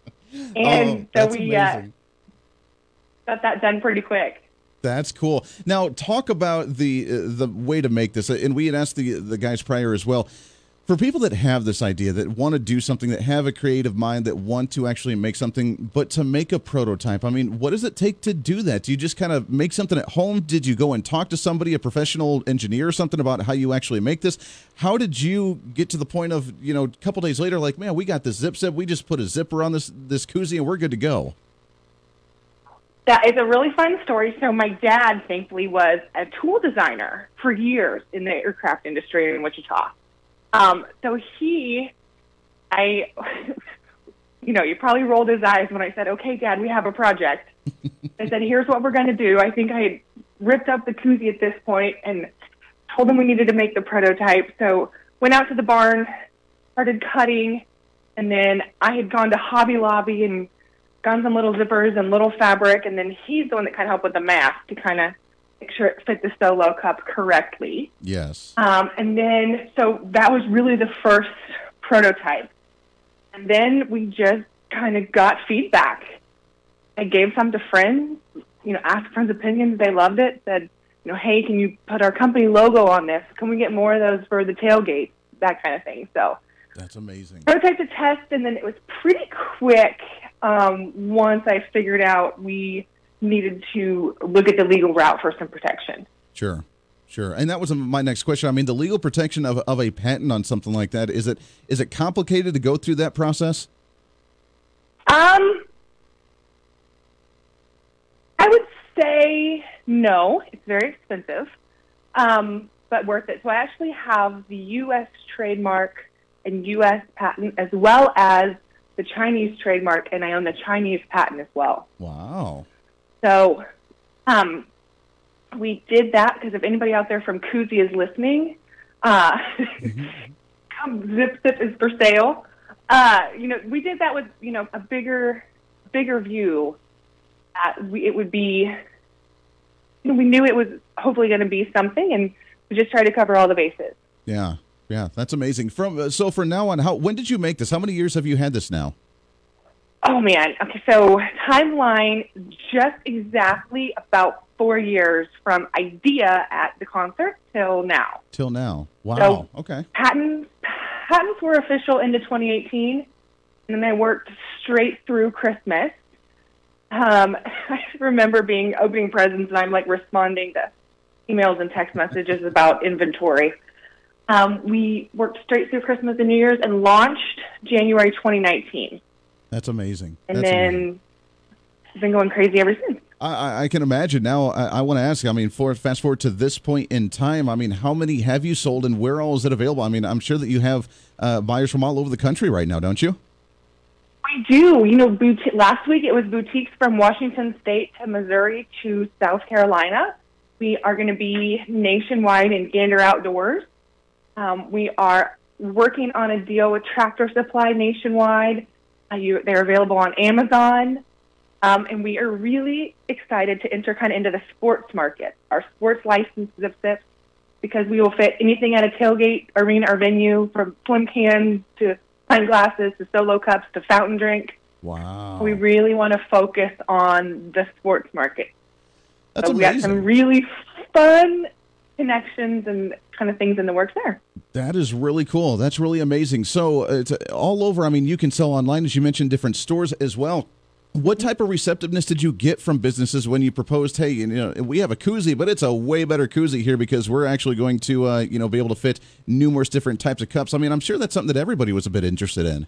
And oh, so we uh, got that done pretty quick. That's cool. Now, talk about the uh, the way to make this, and we had asked the the guys prior as well. For people that have this idea, that want to do something, that have a creative mind, that want to actually make something, but to make a prototype, I mean, what does it take to do that? Do you just kind of make something at home? Did you go and talk to somebody, a professional engineer or something about how you actually make this? How did you get to the point of, you know, a couple days later, like, man, we got this ZipSip, we just put a zipper on this this koozie and we're good to go? That is a really fun story. So my dad, thankfully, was a tool designer for years in the aircraft industry in Wichita. Um, so he, I, you know, you probably rolled his eyes when I said, "Okay, Dad, we have a project." I said, "Here's what we're going to do." I think I had ripped up the koozie at this point and told him we needed to make the prototype. So went out to the barn, started cutting, and then I had gone to Hobby Lobby and gotten some little zippers and little fabric, and then he's the one that kind of helped with the math to kind of make sure it fit the solo cup correctly. Yes. Um, and then, so that was really the first prototype. And then we just kind of got feedback. I gave some to friends, you know, asked friends' opinions. They loved it. Said, you know, hey, can you put our company logo on this? Can we get more of those for the tailgate? That kind of thing. So That's amazing. prototype to test, and then it was pretty quick um, once I figured out we needed to look at the legal route for some protection. Sure, sure. And that was my next question. I mean, the legal protection of, of a patent on something like that is it is it complicated to go through that process? Um, I would say no. It's very expensive, um, but worth it. So I actually have the U.S. trademark and U.S. patent as well as the Chinese trademark, and I own the Chinese patent as well. Wow. So um, we did that because if anybody out there from Koozie is listening, uh, come ZipSip is for sale. Uh, you know, we did that with you know a bigger, bigger view. We, it would be. You know, we knew it was hopefully going to be something, and we just tried to cover all the bases. Yeah, yeah. That's amazing. From uh, so from now on, how when did you make this? How many years have you had this now? Oh man. Okay, so timeline just exactly about four years from idea at the concert till now. Till now. Wow. So- okay. Patents patents were official into 2018, and then I worked straight through Christmas. Um, I remember being opening presents, and I'm like responding to emails and text messages about inventory. Um, we worked straight through Christmas and New Year's and launched January 2019, That's amazing. and That's then amazing. it's been going crazy ever since. I, I- I can imagine now. I, I want to ask. I mean, for fast forward to this point in time. I mean, how many have you sold, and where all is it available? I mean, I'm sure that you have uh, buyers from all over the country right now, don't you? We do. You know, boutique, last week it was boutiques from Washington State to Missouri to South Carolina. We are going to be nationwide in Gander Outdoors. Um, we are working on a deal with Tractor Supply nationwide. Uh, you, they're available on Amazon. Um, and we are really excited to enter kind of into the sports market, our sports license ZipSips, because we will fit anything at a tailgate, arena, or venue, from swim cans to pint glasses to solo cups to fountain drink. Wow. We really want to focus on the sports market. That's so we got some really fun connections and kind of things in the works there. That is really cool. That's really amazing. So uh, it's all over. I mean, you can sell online, as you mentioned, different stores as well. What type of receptiveness did you get from businesses when you proposed, hey, you know, we have a koozie, but it's a way better koozie here because we're actually going to, uh, you know, be able to fit numerous different types of cups. I mean, I'm sure that's something that everybody was a bit interested in.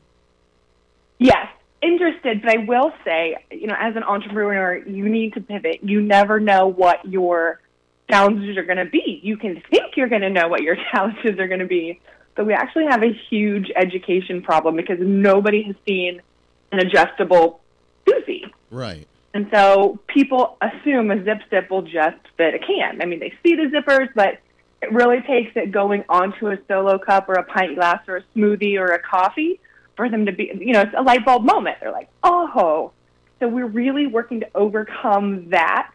Yes, interested, but I will say, you know, as an entrepreneur, you need to pivot. You never know what your challenges are going to be. You can think you're going to know what your challenges are going to be, but we actually have a huge education problem because nobody has seen an adjustable koozie. Right. And so people assume a zip zip will just fit a can. I mean, they see the zippers, but it really takes it going onto a solo cup or a pint glass or a smoothie or a coffee for them to be, you know, it's a light bulb moment. They're like, oh. So we're really working to overcome that.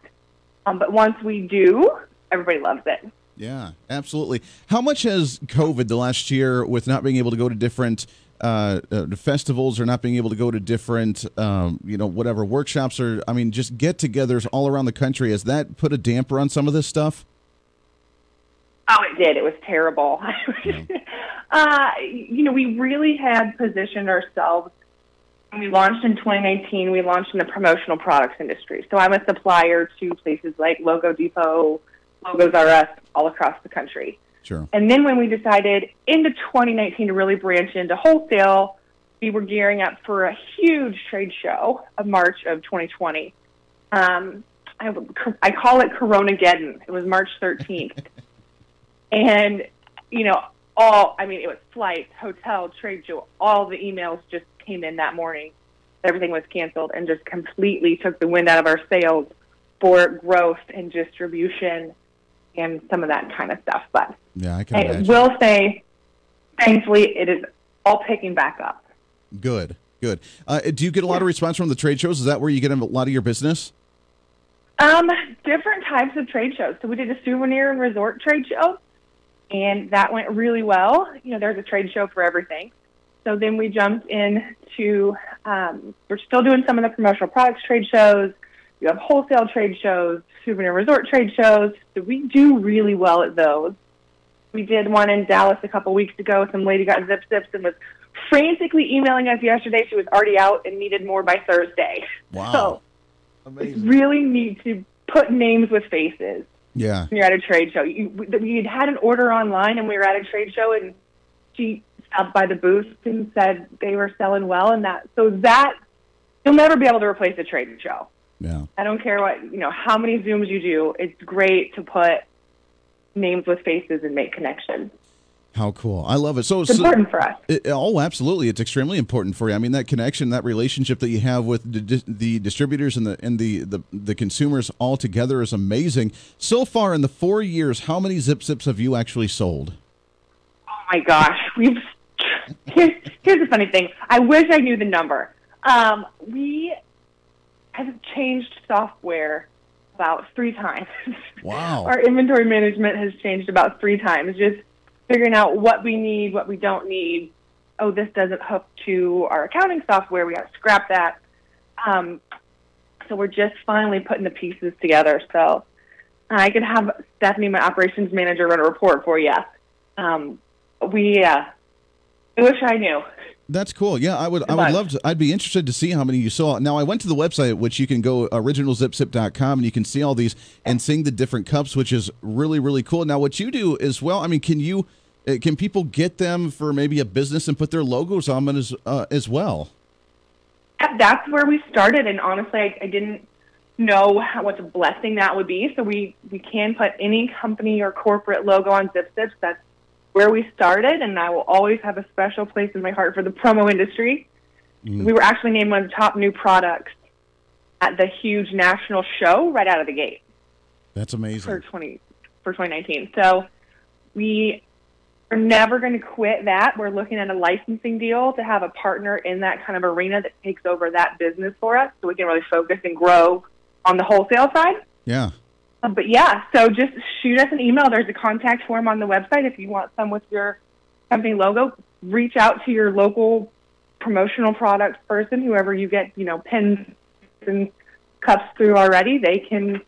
Um, but once we do, everybody loves it. Yeah, absolutely. How much has COVID the last year, with not being able to go to different uh, uh, festivals or not being able to go to different, um, you know, whatever workshops or, I mean, just get-togethers all around the country, has that put a damper on some of this stuff? Oh, it did. It was terrible. uh, you know, we really had positioned ourselves. When we launched in 2019, we launched in the promotional products industry. So I'm a supplier to places like Logo Depot, Logos R Us, all across the country. Sure. And then when we decided into 2019 to really branch into wholesale, we were gearing up for a huge trade show of March of 2020. Um, I, I call it Corona Geddon. It was March 13th. and, you know, all, I mean, it was flights, hotel, trade show, all the emails just came in that morning. Everything was canceled and just completely took the wind out of our sails for growth and distribution and some of that kind of stuff. But yeah, I can I imagine. will say, thankfully, it is all picking back up. Good, good. Uh, do you get a lot of response from the trade shows? Is that where you get a lot of your business? Um, different types of trade shows. So we did a souvenir and resort trade show, and that went really well. You know, there's a trade show for everything. So then we jumped into, um, we're still doing some of the promotional products trade shows. You have wholesale trade shows, souvenir resort trade shows. So we do really well at those. We did one in Dallas a couple weeks ago. Some lady got ZipSips and was frantically emailing us yesterday. She was already out and needed more by Thursday. Wow. So it's really neat to put names with faces Yeah. when you're at a trade show. You, we had had an order online and we were at a trade show and she stopped by the booth and said they were selling well and that so that you'll never be able to replace a trade show. Yeah. I don't care what you know how many zooms you do. It's great to put names with faces and make connections. How cool! I love it. So, It's so important for us. It, oh, absolutely! It's extremely important for you. I mean, that connection, that relationship that you have with the, the distributors and the and the, the the consumers all together is amazing. So far in the four years, how many ZipSips have you actually sold? Oh my gosh, we've. Here's, here's the funny thing. I wish I knew the number. Um, we have changed software about three times. Wow! Our inventory management has changed about three times. Just figuring out what we need, what we don't need. Oh, this doesn't hook to our accounting software. We got to scrap that. Um, so we're just finally putting the pieces together. So I could have Stephanie, my operations manager, run a report for you. Um, we, uh, I wish I knew. That's cool. Yeah, I would. I would luck. love to. I'd be interested to see how many you saw. Now, I went to the website, which you can go originalzipsip.com, and you can see all these and seeing the different cups, which is really really cool. Now, what you do as well. I mean, can you? uh, Can people get them for maybe a business and put their logos on them as uh, as well? That's where we started, and honestly, I, I didn't know how, what a blessing that would be. So we we can put any company or corporate logo on ZipSips. That's where we started, and I will always have a special place in my heart for the promo industry. Mm. We were actually named one of the top new products at the huge national show right out of the gate That's amazing. for amazing. 20 for 2019. So we are never going to quit that. We're looking at a licensing deal to have a partner in that kind of arena that takes over that business for us, so we can really focus and grow on the wholesale side. Yeah. Um, but yeah, so just shoot us an email. There's a contact form on the website if you want some with your company logo. Reach out to your local promotional products person, whoever you get, you know, pins and cups through already. They can,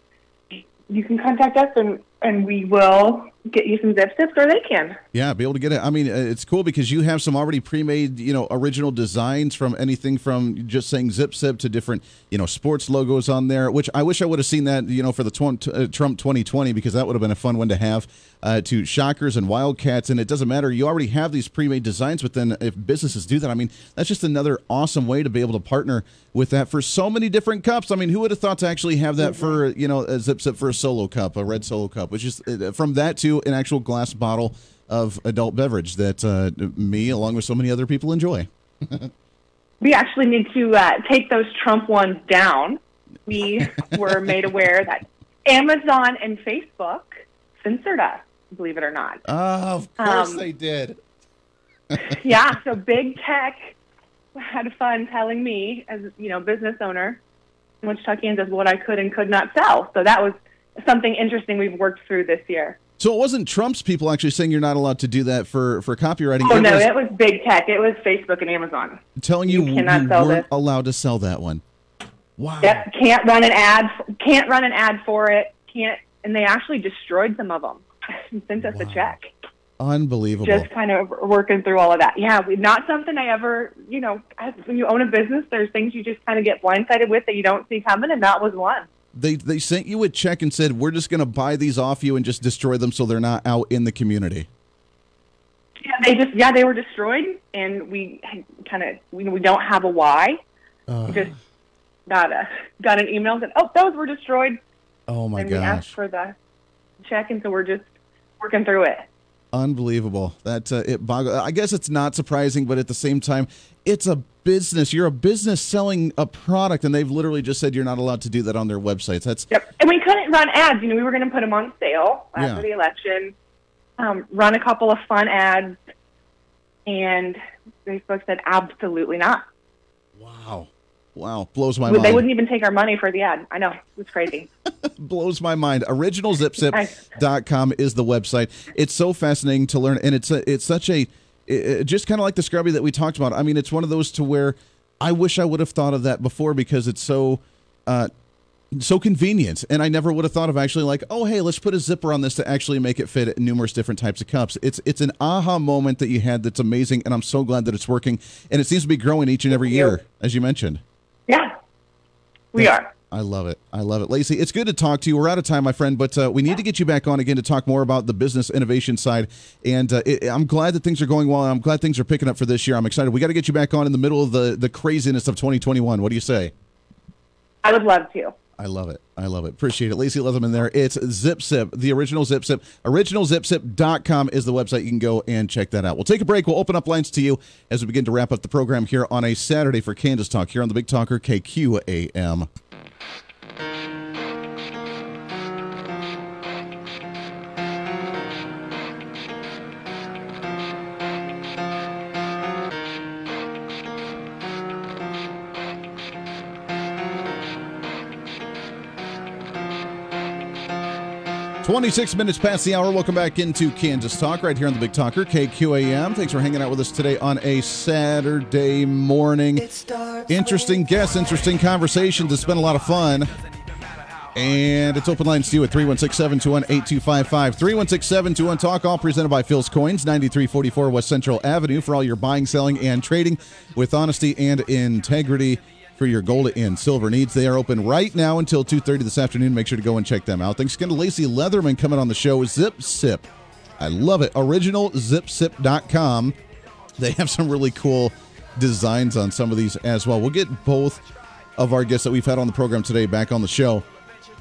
you can contact us and and we will get you some ZipSips, or they can. Yeah, be able to get it. I mean, uh, it's cool because you have some already pre-made, you know, original designs from anything from just saying ZipSip to different, you know, sports logos on there. Which I wish I would have seen that, you know, for the tw- uh, Trump 2020 because that would have been a fun one to have. Uh, to Shockers and Wildcats, and it doesn't matter. You already have these pre-made designs, but then if businesses do that, I mean, that's just another awesome way to be able to partner with that for so many different cups. I mean, who would have thought to actually have that for, you know, a ZipSip for a solo cup, a red solo cup, which is uh, from that to an actual glass bottle of adult beverage that uh, me, along with so many other people, enjoy. We actually need to uh, take those Trump ones down. We were made aware that Amazon and Facebook censored us, believe it or not. Ah, of course Um, they did. yeah, so big tech had fun telling me, as you know, business owner in Wichita, Kansas, what I could and could not sell. So that was something interesting we've worked through this year. So it wasn't Trump's people actually saying you're not allowed to do that for for copywriting. Oh it no, was it was big tech. It was Facebook and Amazon. telling you you you, cannot sell weren't this. allowed to sell that one. Wow. Yep, can't run an ad. Can't run an ad for it. Can't, and they actually destroyed some of them. and sent us a check. Unbelievable. Just kind of working through all of that. Yeah, we, not something I ever. You know, when you own a business, there's things you just kind of get blindsided with that you don't see coming, and that was one. They they sent you a check and said we're just going to buy these off you and just destroy them so they're not out in the community. Yeah, they just yeah they were destroyed, and we kind of we, we don't have a why. We just got a got an email that oh those were destroyed, Oh my and we asked for the check, and so we're just working through it. Unbelievable. That uh, it boggles. I guess it's not surprising, but at the same time, it's a business. You're a business selling a product, and they've literally just said you're not allowed to do that on their websites. That's Yep. And we couldn't run ads. You know, we were going to put them on sale after Yeah. the election, um, run a couple of fun ads, and Facebook said absolutely not. wow, wow, blows my They mind. They wouldn't even take our money for the ad. I know. It's crazy. blows my mind. Originalzipsip.com is the website. It's so fascinating to learn, and it's a, it's such a it, just kind of like the Scrubbie that we talked about. I mean, it's one of those to where I wish I would have thought of that before because it's so. Uh, so convenient and i never would have thought of actually like oh hey let's put a zipper on this to actually make it fit numerous different types of cups it's it's an aha moment that you had that's amazing and i'm so glad that it's working and it seems to be growing each and every year as you mentioned Yeah, we are. I love it. I love it. Lacie, it's good to talk to you. We're out of time, my friend, but uh, we need to get you back on again to talk more about the business innovation side. And uh, it, I'm glad that things are going well. I'm glad things are picking up for this year. I'm excited. We got to get you back on in the middle of the, the craziness of 2021. What do you say? I would love to. I love it. I love it. Appreciate it. Lacie Leatherman there. It's ZipSip, the original Zip Zip. OriginalZipSip.com is the website. You can go and check that out. We'll take a break. We'll open up lines to you as we begin to wrap up the program here on a Saturday for Kansas Talk here on the Big Talker KQAM. Twenty-six minutes past the hour. Welcome back into Kansas Talk right here on the Big Talker KQAM. Thanks for hanging out with us today on a Saturday morning. Interesting guests, interesting conversations. It's been a lot of fun. And it's open lines to you at 316 721 8255. 316 721 Talk, all presented by Phil's Coins, 9344 West Central Avenue for all your buying, selling, and trading with honesty and integrity for your gold and silver needs. They are open right now until 2.30 this afternoon. Make sure to go and check them out. Thanks again to Lacie Leatherman coming on the show. ZipSip. I love it. OriginalZipSip.com. They have some really cool designs on some of these as well. We'll get both of our guests that we've had on the program today back on the show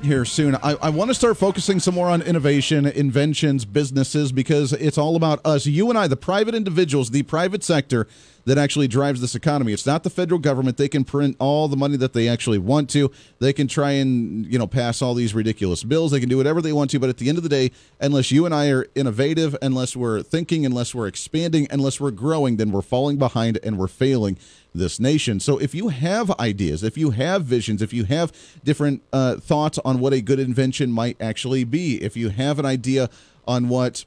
here soon. I, I want to start focusing some more on innovation, inventions, businesses, because it's all about us, you and I, the private individuals, the private sector that actually drives this economy. It's not the federal government. They can print all the money that they actually want to. They can try and, you know, pass all these ridiculous bills. They can do whatever they want to. But at the end of the day, unless you and I are innovative, unless we're thinking, unless we're expanding, unless we're growing, then we're falling behind and we're failing this nation. So if you have ideas, if you have visions, if you have different uh, thoughts on what a good invention might actually be, if you have an idea on what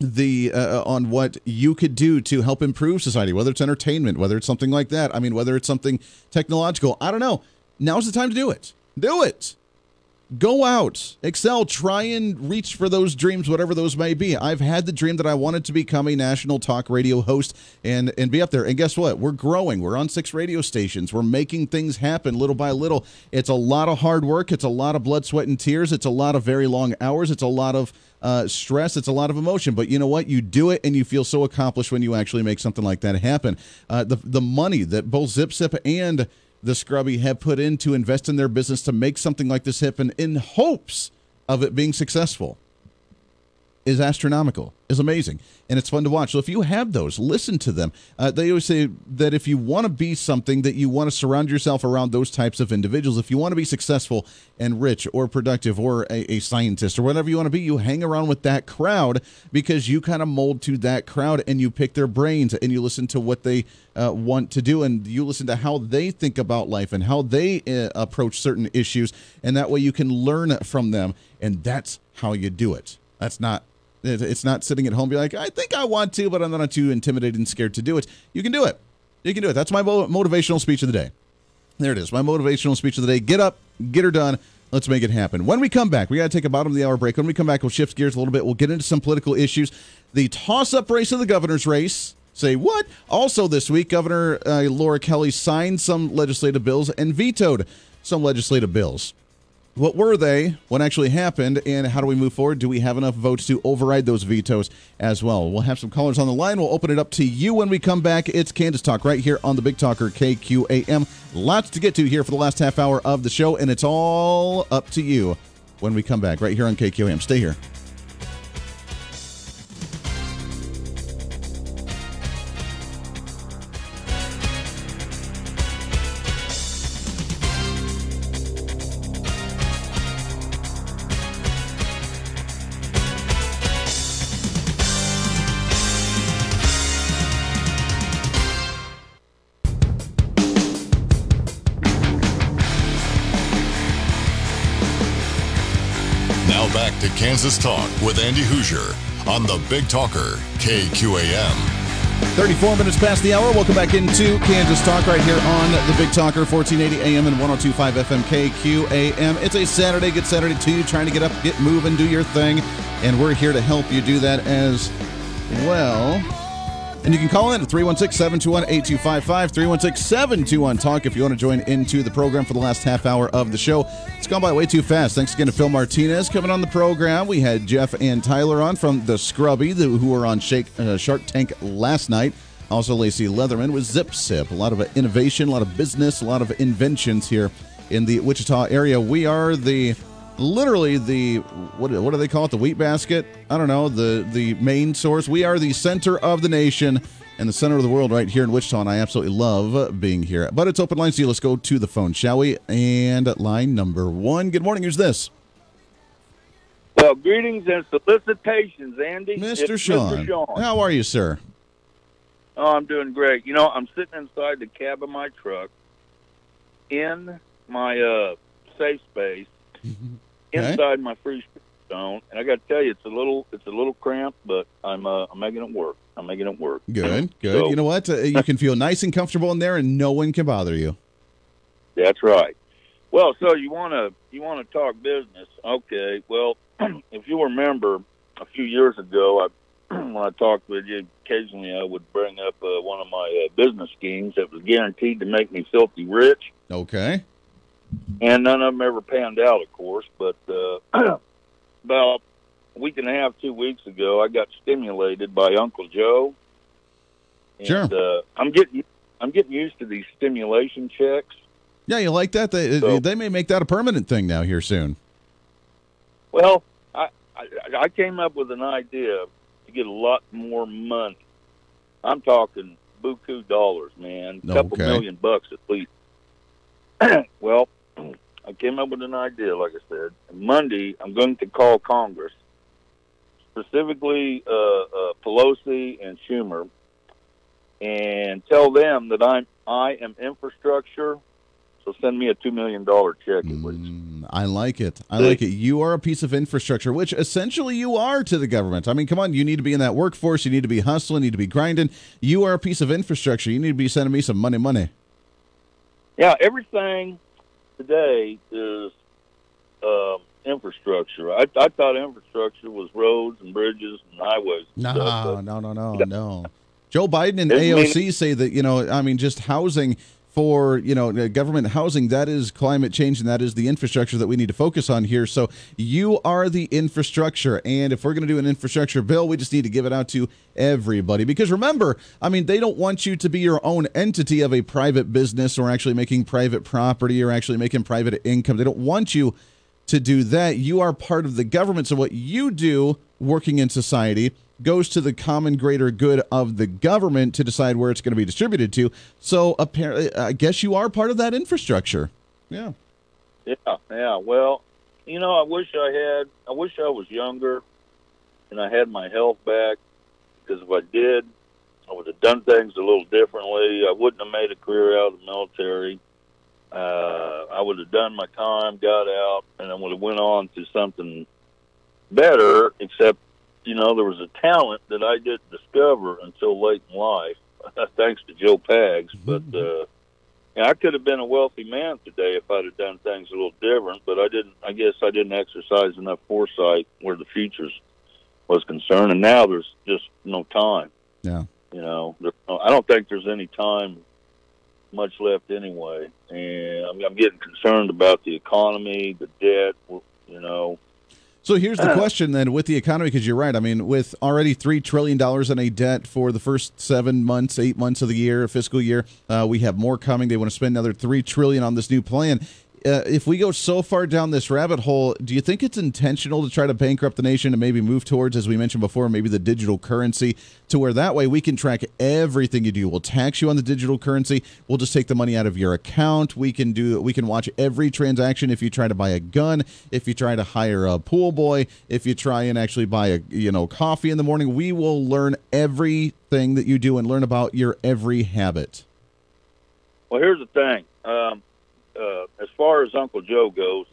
the uh, on what you could do to help improve society, whether it's entertainment, whether it's something like that. I mean, whether it's something technological. I don't know. Now's the time to do it. Do it. Go out, excel, try and reach for those dreams, whatever those may be. I've had the dream that I wanted to become a national talk radio host and and be up there. And guess what? We're growing. We're on six radio stations. We're making things happen little by little. It's a lot of hard work. It's a lot of blood, sweat, and tears. It's a lot of very long hours. It's a lot of uh, stress. It's a lot of emotion. But you know what? You do it, and you feel so accomplished when you actually make something like that happen. Uh, the the money that both ZipSip and the Scrubbie have put in to invest in their business to make something like this happen in hopes of it being successful is astronomical, is amazing, and it's fun to watch. So if you have those, listen to them. Uh, they always say that if you want to be something, that you want to surround yourself around those types of individuals. If you want to be successful and rich or productive or a, a scientist or whatever you want to be, you hang around with that crowd because you kind of mold to that crowd and you pick their brains and you listen to what they uh, want to do and you listen to how they think about life and how they uh, approach certain issues, and that way you can learn from them, and that's how you do it. That's not it's not sitting at home be like, I think I want to, but I'm not too intimidated and scared to do it. You can do it. You can do it. That's my motivational speech of the day. There it is. My motivational speech of the day. Get up, get her done. Let's make it happen. When we come back, we got to take a bottom of the hour break. When we come back, we'll shift gears a little bit. We'll get into some political issues. The toss up race of the governor's race. Say what? Also, this week, Governor uh, Laura Kelly signed some legislative bills and vetoed some legislative bills. What were they? What actually happened? And how do we move forward? Do we have enough votes to override those vetoes as well? We'll have some callers on the line. We'll open it up to you when we come back. It's Kansas Talk right here on the Big Talker KQAM. Lots to get to here for the last half hour of the show, and it's all up to you when we come back right here on KQAM. Stay here. Kansas Talk with Andy Hoosier on the Big Talker, KQAM. 34 minutes past the hour. Welcome back into Kansas Talk right here on the Big Talker, 1480 AM and 1025 FM KQAM. It's a Saturday. Good Saturday to you. Trying to get up, get moving, do your thing. And we're here to help you do that as well. And you can call in at 316 721 8255, 316 721 Talk if you want to join into the program for the last half hour of the show. It's gone by way too fast. Thanks again to Phil Martinez coming on the program. We had Jeff and Tyler on from The Scrubbie, who were on Shake, uh, Shark Tank last night. Also, Lacie Leatherman with ZipSip. A lot of innovation, a lot of business, a lot of inventions here in the Wichita area. We are the literally the what what do they call it? The wheat basket? I don't know. The the main source. We are the center of the nation and the center of the world right here in wichita and i absolutely love being here. But it's open line so let's go to the phone shall we? And line number one. Good morning. Who's this? Well greetings and solicitations andy. Mr. Sean. mr. Sean. How are you sir? Oh i'm doing great. You know i'm sitting inside the cab of my truck in my uh safe space inside okay. my freeze zone, and I got to tell you, it's a little it's a little cramped, but I'm uh, I'm making it work. I'm making it work. Good, good. So, you know what? Uh, you can feel nice and comfortable in there, and no one can bother you. That's right. Well, so you want to you want to talk business? Okay. Well, if you remember, a few years ago, I when I talked with you, occasionally I would bring up uh, one of my uh, business schemes that was guaranteed to make me filthy rich. Okay and none of them ever panned out, of course. But uh, about a week and a half, two weeks ago, I got stimulated by Uncle Joe. And, sure. Uh, I'm getting I'm getting used to these stimulation checks. Yeah, you like that? They so, they may make that a permanent thing now here soon. Well, I, I I came up with an idea to get a lot more money. I'm talking buku dollars, man, a couple okay. million bucks at least. well, I came up with an idea, like I said. Monday, I'm going to call Congress, specifically uh, uh, Pelosi and Schumer, and tell them that I'm I am infrastructure. So send me a two million dollar check, mm, I like it. I See? like it. You are a piece of infrastructure, which essentially you are to the government. I mean, come on, you need to be in that workforce. You need to be hustling. You need to be grinding. You are a piece of infrastructure. You need to be sending me some money, money. Yeah, everything today is um, infrastructure. I, I thought infrastructure was roads and bridges and highways. And No, stuff, no, no, no, no. Joe Biden and AOC mean- say that you know, I mean, just housing for you know uh, government housing that is climate change and that is the infrastructure that we need to focus on here. So you are the infrastructure, and if we're going to do an infrastructure bill, we just need to give it out to everybody. Because remember, I mean, they don't want you to be your own entity of a private business or actually making private property or actually making private income. They don't want you to do that. You are part of the government. So what you do working in society goes to the common greater good of the government to decide where it's going to be distributed to. So apparently, I guess you are part of that infrastructure. Yeah. Yeah, yeah. Well, you know, I wish I had. I wish I was younger, and I had my health back. Because if I did, I would have done things a little differently. I wouldn't have made a career out of the military. Uh, I would have done my time, got out, and I would have went on to something better. Except, you know, there was a talent that I didn't discover until late in life, thanks to Joe Pags. But uh, yeah, I could have been a wealthy man today if I'd have done things a little different, but I didn't. I guess I didn't exercise enough foresight where the futures was concerned, and now there's just no time. Yeah. You know, there, I don't think there's any time much left anyway, and I'm, I'm getting concerned about the economy, the debt. You know, So here's the question then with the economy, because you're right. I mean, with already $3 trillion in a debt for the first seven months, eight months of the year, fiscal year, uh, we have more coming. They want to spend another 3 trillion on this new plan. Uh, if we go so far down this rabbit hole, do you think it's intentional to try to bankrupt the nation and maybe move towards, as we mentioned before, maybe the digital currency to where that way we can track everything you do? We'll tax you on the digital currency. We'll just take the money out of your account. We can do. We can watch every transaction. If you try to buy a gun, if you try to hire a pool boy, if you try and actually buy a you know coffee in the morning, we will learn everything that you do and learn about your every habit. Well, here's the thing. Um, uh, as far as Uncle Joe goes,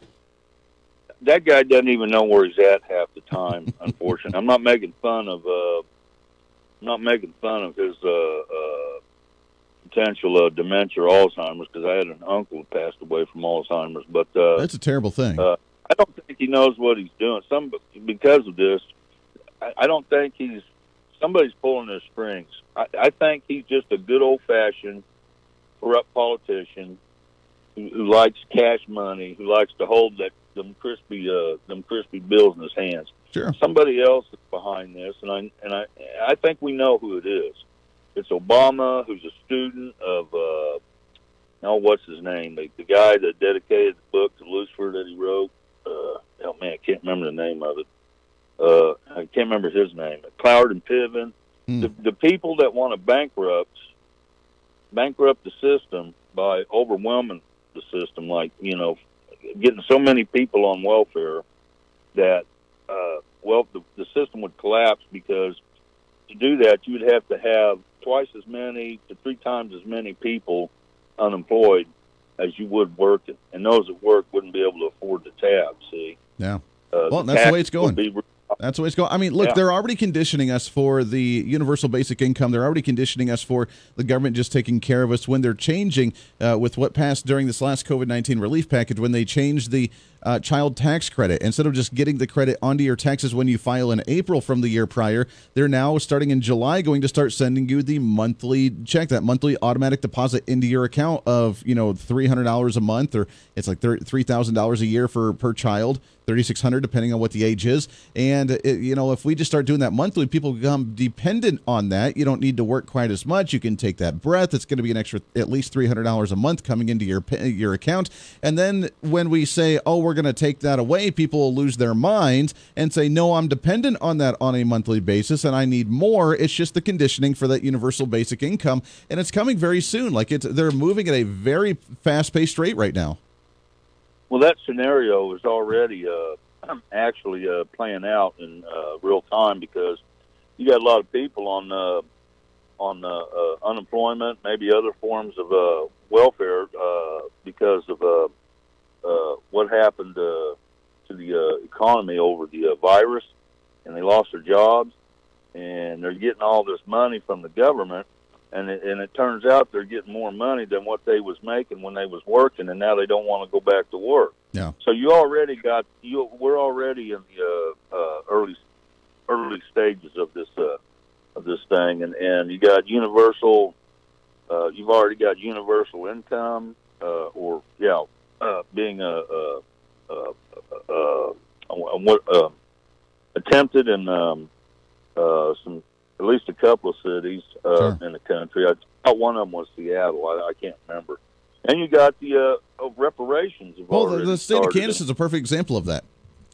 that guy doesn't even know where he's at half the time. unfortunately, I'm not making fun of. Uh, I'm not making fun of his uh, uh, potential uh, dementia or Alzheimer's because I had an uncle who passed away from Alzheimer's. But uh, That's a terrible thing. uh, I don't think he knows what he's doing. Some because of this, I, I don't think he's somebody's pulling his strings. I, I think he's just a good old fashioned corrupt politician who, likes cash money, who likes to hold that them crispy uh, them crispy bills in his hands. Sure. Somebody else is behind this, and I and I I think we know who it is. It's Obama, who's a student of uh, oh, what's his name? The, the guy that dedicated the book to Lucifer that he wrote. Uh, oh man, I can't remember the name of it. Uh, I can't remember his name. Cloward and Piven. Hmm. The, the people that want to bankrupt bankrupt the system by overwhelming the system, like you know, getting so many people on welfare that uh, well, the, the system would collapse because to do that, you would have to have twice as many to three times as many people unemployed as you would working, and those that work wouldn't be able to afford the tab. See, Yeah. uh, Well, that's the way it's taxes would going. be- That's the way it's going. I mean, look, Yeah. they're already conditioning us for the universal basic income. They're already conditioning us for the government just taking care of us when they're changing uh, with what passed during this last COVID 19 relief package when they changed the uh, child tax credit. Instead of just getting the credit onto your taxes when you file in April from the year prior, they're now starting in July going to start sending you the monthly check, that monthly automatic deposit into your account of, you know, $300 a month or it's like $3,000 a year for per child. 3600 depending on what the age is. And uh, it, you know if we just start doing that monthly people become dependent on that. You don't need to work quite as much. You can take that breath. It's going to be an extra at least $300 a month coming into your your account. And then when we say oh we're going to take that away people will lose their minds and say no I'm dependent on that on a monthly basis and I need more. It's just the conditioning for that universal basic income and it's coming very soon. Like it's they're moving at a very fast-paced rate right now Well, that scenario is already uh, actually uh, playing out in uh, real time because you got a lot of people on uh, on uh, uh, unemployment, maybe other forms of uh, welfare uh, because of uh, uh, what happened uh, to the uh, economy over the uh, virus, and they lost their jobs, and they're getting all this money from the government. And it, and it turns out they're getting more money than what they was making when they was working, and now they don't want to go back to work. Yeah. So you already got you. We're already in the uh, uh, early early stages of this uh, of this thing, and and you got universal. Uh, you've already got universal income, uh, or yeah, uh, being a, a, a, a, a, a attempted in um, uh, some at least a couple of cities uh, sure. in the country. I thought one of them was Seattle. I, I can't remember. And you got the uh, reparations. Well, the, the state of Kansas is a perfect example of that.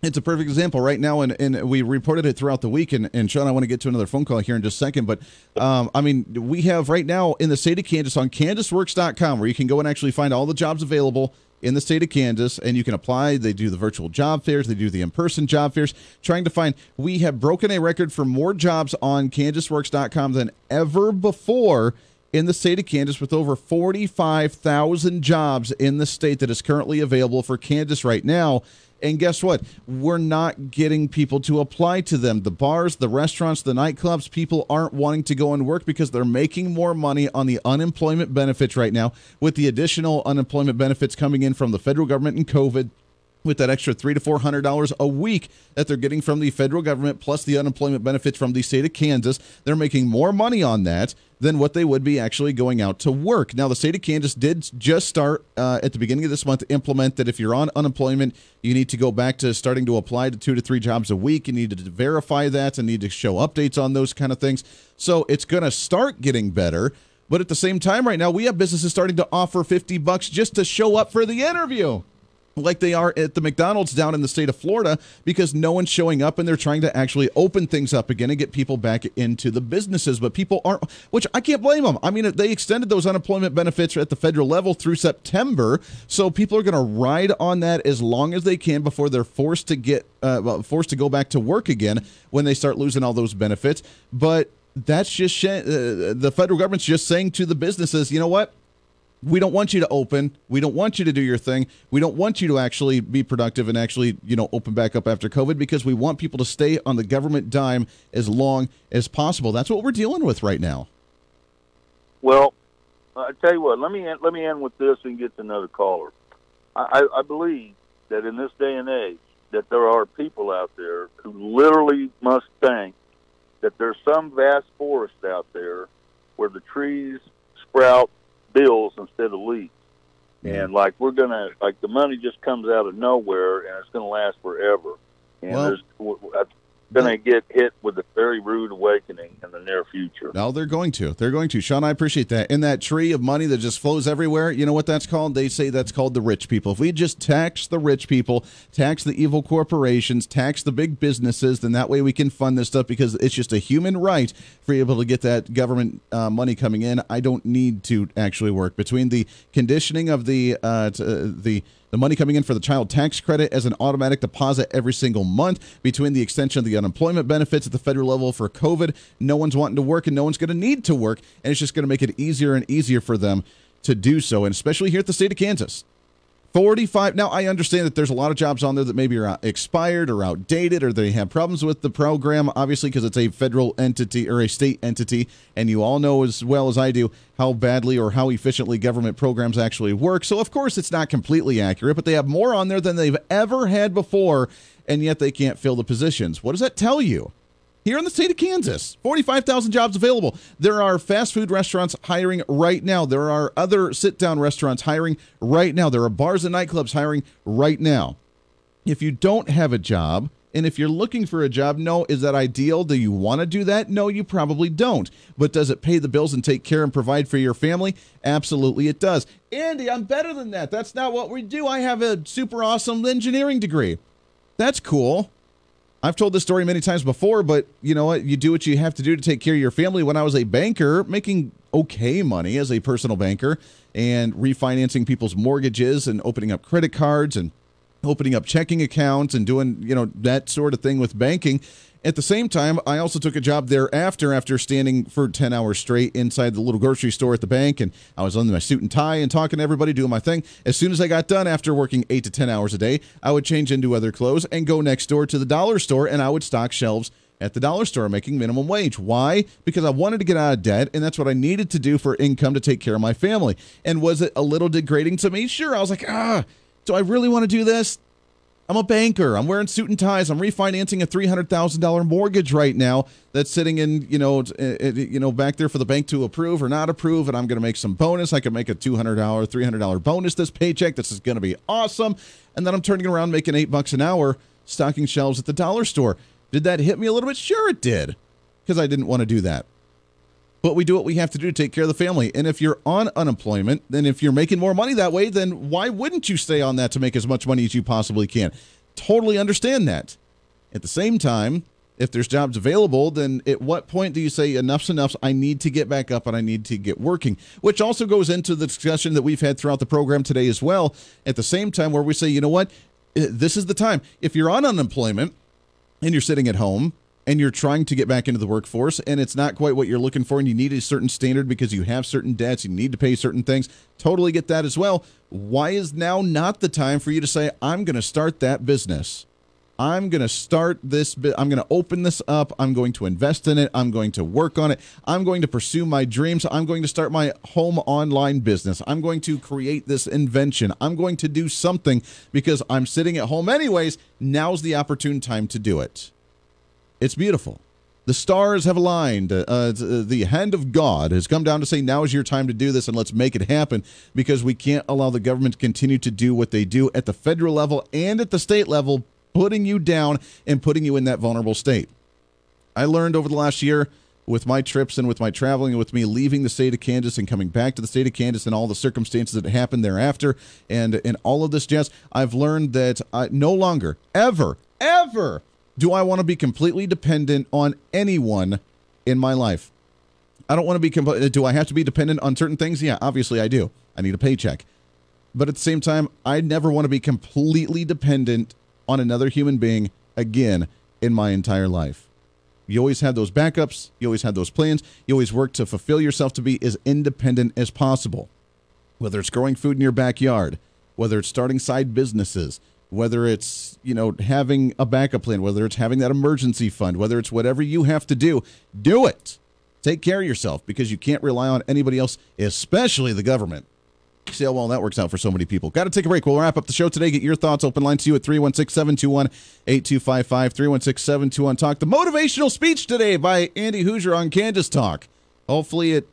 It's a perfect example right now, and, and we reported it throughout the week. And, and Sean, I want to get to another phone call here in just a second. But um, I mean, we have right now in the state of Kansas on kansasworks.com where you can go and actually find all the jobs available in the state of Kansas, and you can apply. They do the virtual job fairs, they do the in person job fairs, trying to find. We have broken a record for more jobs on kansasworks.com than ever before in the state of Kansas with over 45,000 jobs in the state that is currently available for Kansas right now. And guess what? We're not getting people to apply to them. The bars, the restaurants, the nightclubs, people aren't wanting to go and work because they're making more money on the unemployment benefits right now. With the additional unemployment benefits coming in from the federal government and COVID, with that extra three to four hundred dollars a week that they're getting from the federal government plus the unemployment benefits from the state of Kansas, they're making more money on that than what they would be actually going out to work. Now, the state of Kansas did just start uh, at the beginning of this month to implement that if you're on unemployment, you need to go back to starting to apply to two to three jobs a week. You need to verify that and need to show updates on those kind of things. So it's going to start getting better. But at the same time, right now, we have businesses starting to offer 50 bucks just to show up for the interview like they are at the McDonald's down in the state of Florida because no one's showing up and they're trying to actually open things up again and get people back into the businesses. But people aren't, which I can't blame them. I mean, they extended those unemployment benefits at the federal level through September, so people are going to ride on that as long as they can before they're forced to get uh, forced to go back to work again when they start losing all those benefits. But that's just uh, the federal government's just saying to the businesses, you know what? We don't want you to open. We don't want you to do your thing. We don't want you to actually be productive and actually, you know, open back up after COVID because we want people to stay on the government dime as long as possible. That's what we're dealing with right now. Well, I tell you what. Let me end, let me end with this and get to another caller. I, I believe that in this day and age, that there are people out there who literally must think that there's some vast forest out there where the trees sprout bills instead of leaks. And like we're gonna like the money just comes out of nowhere and it's gonna last forever. And well, there's going to get hit with a very rude awakening in the near future. No, they're going to. They're going to. Sean, I appreciate that. In that tree of money that just flows everywhere, you know what that's called? They say that's called the rich people. If we just tax the rich people, tax the evil corporations, tax the big businesses, then that way we can fund this stuff because it's just a human right for you able to get that government uh, money coming in. I don't need to actually work between the conditioning of the uh, uh, the the money coming in for the child tax credit as an automatic deposit every single month between the extension of the unemployment benefits at the federal level for COVID. No one's wanting to work and no one's going to need to work. And it's just going to make it easier and easier for them to do so. And especially here at the state of Kansas. 45 now i understand that there's a lot of jobs on there that maybe are uh, expired or outdated or they have problems with the program obviously because it's a federal entity or a state entity and you all know as well as i do how badly or how efficiently government programs actually work. So of course it's not completely accurate but they have more on there than they've ever had before and yet they can't fill the positions. What does that tell you here in the state of Kansas. 45,000 jobs available. There are fast food restaurants hiring right now. There are other sit down restaurants hiring right now. There are bars and nightclubs hiring right now. If you don't have a job, and if you're looking for a job, no, is that ideal? Do you want to do that? No, you probably don't. But does it pay the bills and take care and provide for your family? Absolutely, it does. Andy, I'm better than that. That's not what we do. I have a super awesome engineering degree. That's cool. I've told this story many times before, but you know what? You do what you have to do to take care of your family. When I was a banker, making okay money as a personal banker and refinancing people's mortgages and opening up credit cards and opening up checking accounts and doing, you know, that sort of thing with banking. At the same time, I also took a job thereafter after standing for 10 hours straight inside the little grocery store at the bank. And I was on my suit and tie and talking to everybody, doing my thing. As soon as I got done after working eight to 10 hours a day, I would change into other clothes and go next door to the dollar store and I would stock shelves at the dollar store making minimum wage. Why? Because I wanted to get out of debt and that's what I needed to do for income to take care of my family. And was it a little degrading to me? Sure. I was like, ah, Do I really want to do this? I'm a banker. I'm wearing suit and ties. I'm refinancing a three hundred thousand dollar mortgage right now that's sitting in you know eh, eh, you know back there for the bank to approve or not approve, and I'm going to make some bonus. I can make a two hundred dollar, three hundred dollar bonus this paycheck. This is going to be awesome. And then I'm turning around making eight bucks an hour stocking shelves at the dollar store. Did that hit me a little bit? Sure, it did, because I didn't want to do that. But we do what we have to do to take care of the family. And if you're on unemployment, then if you're making more money that way, then why wouldn't you stay on that to make as much money as you possibly can? Totally understand that. At the same time, if there's jobs available, then at what point do you say enough's enough? I need to get back up and I need to get working, which also goes into the discussion that we've had throughout the program today as well. At the same time, where we say, you know what, this is the time. If you're on unemployment and you're sitting at home, and you're trying to get back into the workforce and it's not quite what you're looking for and you need a certain standard because you have certain debts, you need to pay certain things, totally get that as well. Why is now not the time for you to say, I'm going to start that business? I'm going to start this. I'm going to open this up. I'm going to invest in it. I'm going to work on it. I'm going to pursue my dreams. I'm going to start my home online business. I'm going to create this invention. I'm going to do something because I'm sitting at home anyways. Now's the opportune time to do it. It's beautiful. The stars have aligned. Uh, uh, the hand of God has come down to say, now is your time to do this and let's make it happen because we can't allow the government to continue to do what they do at the federal level and at the state level, putting you down and putting you in that vulnerable state. I learned over the last year with my trips and with my traveling and with me leaving the state of Kansas and coming back to the state of Kansas and all the circumstances that happened thereafter and in all of this jazz, I've learned that I no longer, ever, ever do I want to be completely dependent on anyone in my life? I don't want to be. Comp- uh, do I have to be dependent on certain things? Yeah, obviously I do. I need a paycheck. But at the same time, I never want to be completely dependent on another human being again in my entire life. You always have those backups. You always have those plans. You always work to fulfill yourself to be as independent as possible. Whether it's growing food in your backyard, whether it's starting side businesses, whether it's you know having a backup plan whether it's having that emergency fund whether it's whatever you have to do do it. Take care of yourself because you can't rely on anybody else especially the government. See how well that works out for so many people. Got to take a break. We'll wrap up the show today. Get your thoughts. Open line to you at 316-721-8255 316-721 talk the motivational speech today by andy hoosier on kansas talk. Hopefully it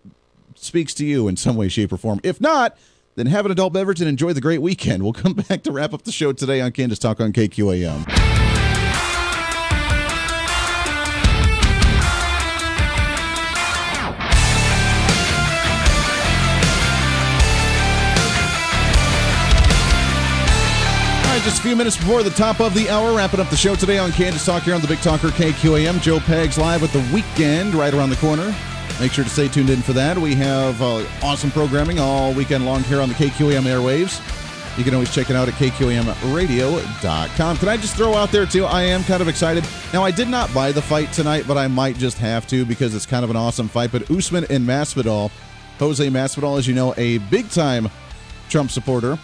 speaks to you in some way shape or form. If not then have an adult beverage and enjoy the great weekend. We'll come back to wrap up the show today on Kansas Talk on KQAM. just a few minutes before the top of the hour, wrapping up the show today on Kansas Talk here on the Big Talker KQAM. Joe Pags live with the weekend right around the corner. Make sure to stay tuned in for that. We have uh, awesome programming all weekend long here on the KQAM airwaves. You can always check it out at kqamradio.com. Can I just throw out there, too? I am kind of excited. Now, I did not buy the fight tonight, but I might just have to because it's kind of an awesome fight. But Usman and Masvidal, Jose Masvidal, as you know, a big time Trump supporter,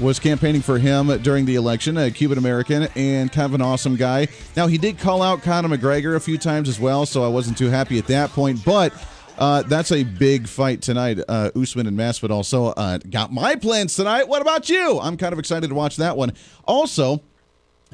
was campaigning for him during the election, a Cuban American and kind of an awesome guy. Now, he did call out Conor McGregor a few times as well, so I wasn't too happy at that point, but. Uh, that's a big fight tonight, uh, Usman and Masvidal. So, uh, got my plans tonight. What about you? I'm kind of excited to watch that one. Also,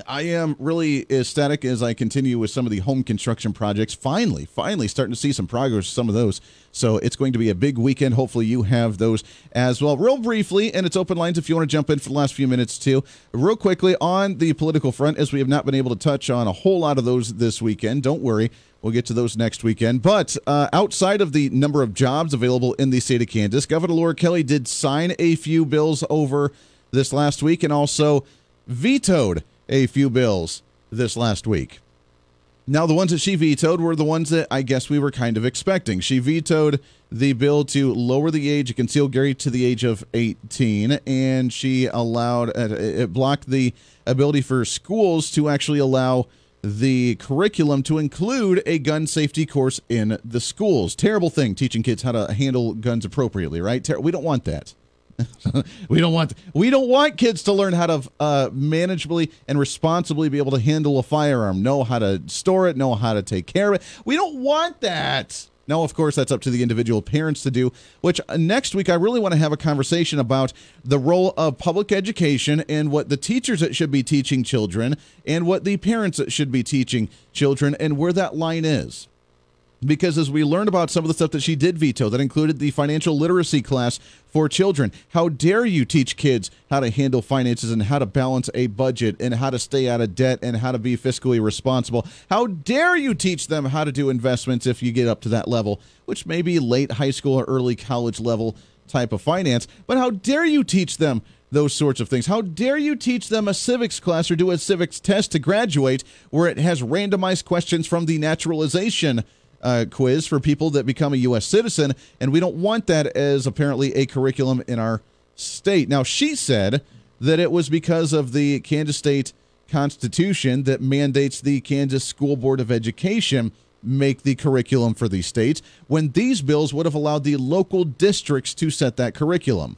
I am really ecstatic as I continue with some of the home construction projects. Finally, finally starting to see some progress some of those. So it's going to be a big weekend. Hopefully, you have those as well. Real briefly, and it's open lines if you want to jump in for the last few minutes too. Real quickly on the political front, as we have not been able to touch on a whole lot of those this weekend. Don't worry. We'll get to those next weekend. But uh, outside of the number of jobs available in the state of Kansas, Governor Laura Kelly did sign a few bills over this last week and also vetoed a few bills this last week. Now, the ones that she vetoed were the ones that I guess we were kind of expecting. She vetoed the bill to lower the age of concealed carry to the age of 18, and she allowed, it blocked the ability for schools to actually allow the curriculum to include a gun safety course in the schools. Terrible thing, teaching kids how to handle guns appropriately, right? We don't want that. we don't want we don't want kids to learn how to uh, manageably and responsibly be able to handle a firearm, know how to store it, know how to take care of it. We don't want that. Now, of course, that's up to the individual parents to do, which uh, next week I really want to have a conversation about the role of public education and what the teachers that should be teaching children and what the parents that should be teaching children and where that line is because as we learned about some of the stuff that she did veto, that included the financial literacy class for children. How dare you teach kids how to handle finances and how to balance a budget and how to stay out of debt and how to be fiscally responsible? How dare you teach them how to do investments if you get up to that level, which may be late high school or early college level type of finance? But how dare you teach them those sorts of things. How dare you teach them a civics class or do a civics test to graduate where it has randomized questions from the naturalization uh, quiz for people that become a U.S. citizen, and we don't want that as apparently a curriculum in our state. Now, she said that it was because of the Kansas State Constitution that mandates the Kansas School Board of Education make the curriculum for these states, when these bills would have allowed the local districts to set that curriculum.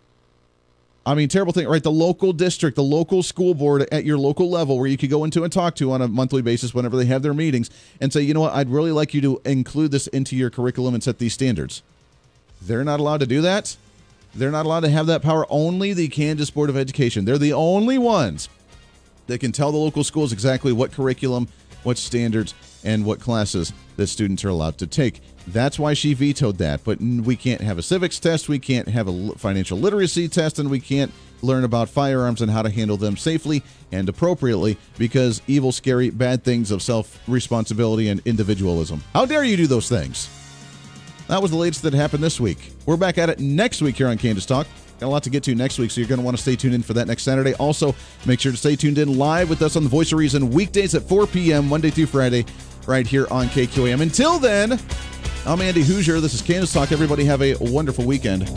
I mean, terrible thing, right? The local district, the local school board at your local level, where you could go into and talk to on a monthly basis whenever they have their meetings and say, you know what, I'd really like you to include this into your curriculum and set these standards. They're not allowed to do that. They're not allowed to have that power. Only the Kansas Board of Education. They're the only ones that can tell the local schools exactly what curriculum, what standards, and what classes that students are allowed to take. That's why she vetoed that. But we can't have a civics test, we can't have a financial literacy test, and we can't learn about firearms and how to handle them safely and appropriately because evil, scary, bad things of self responsibility and individualism. How dare you do those things? That was the latest that happened this week. We're back at it next week here on Kansas Talk. Got a lot to get to next week, so you're going to want to stay tuned in for that next Saturday. Also, make sure to stay tuned in live with us on the Voice of Reason weekdays at 4 p.m., Monday through Friday, right here on KQAM. Until then, I'm Andy Hoosier. This is Kansas Talk. Everybody have a wonderful weekend.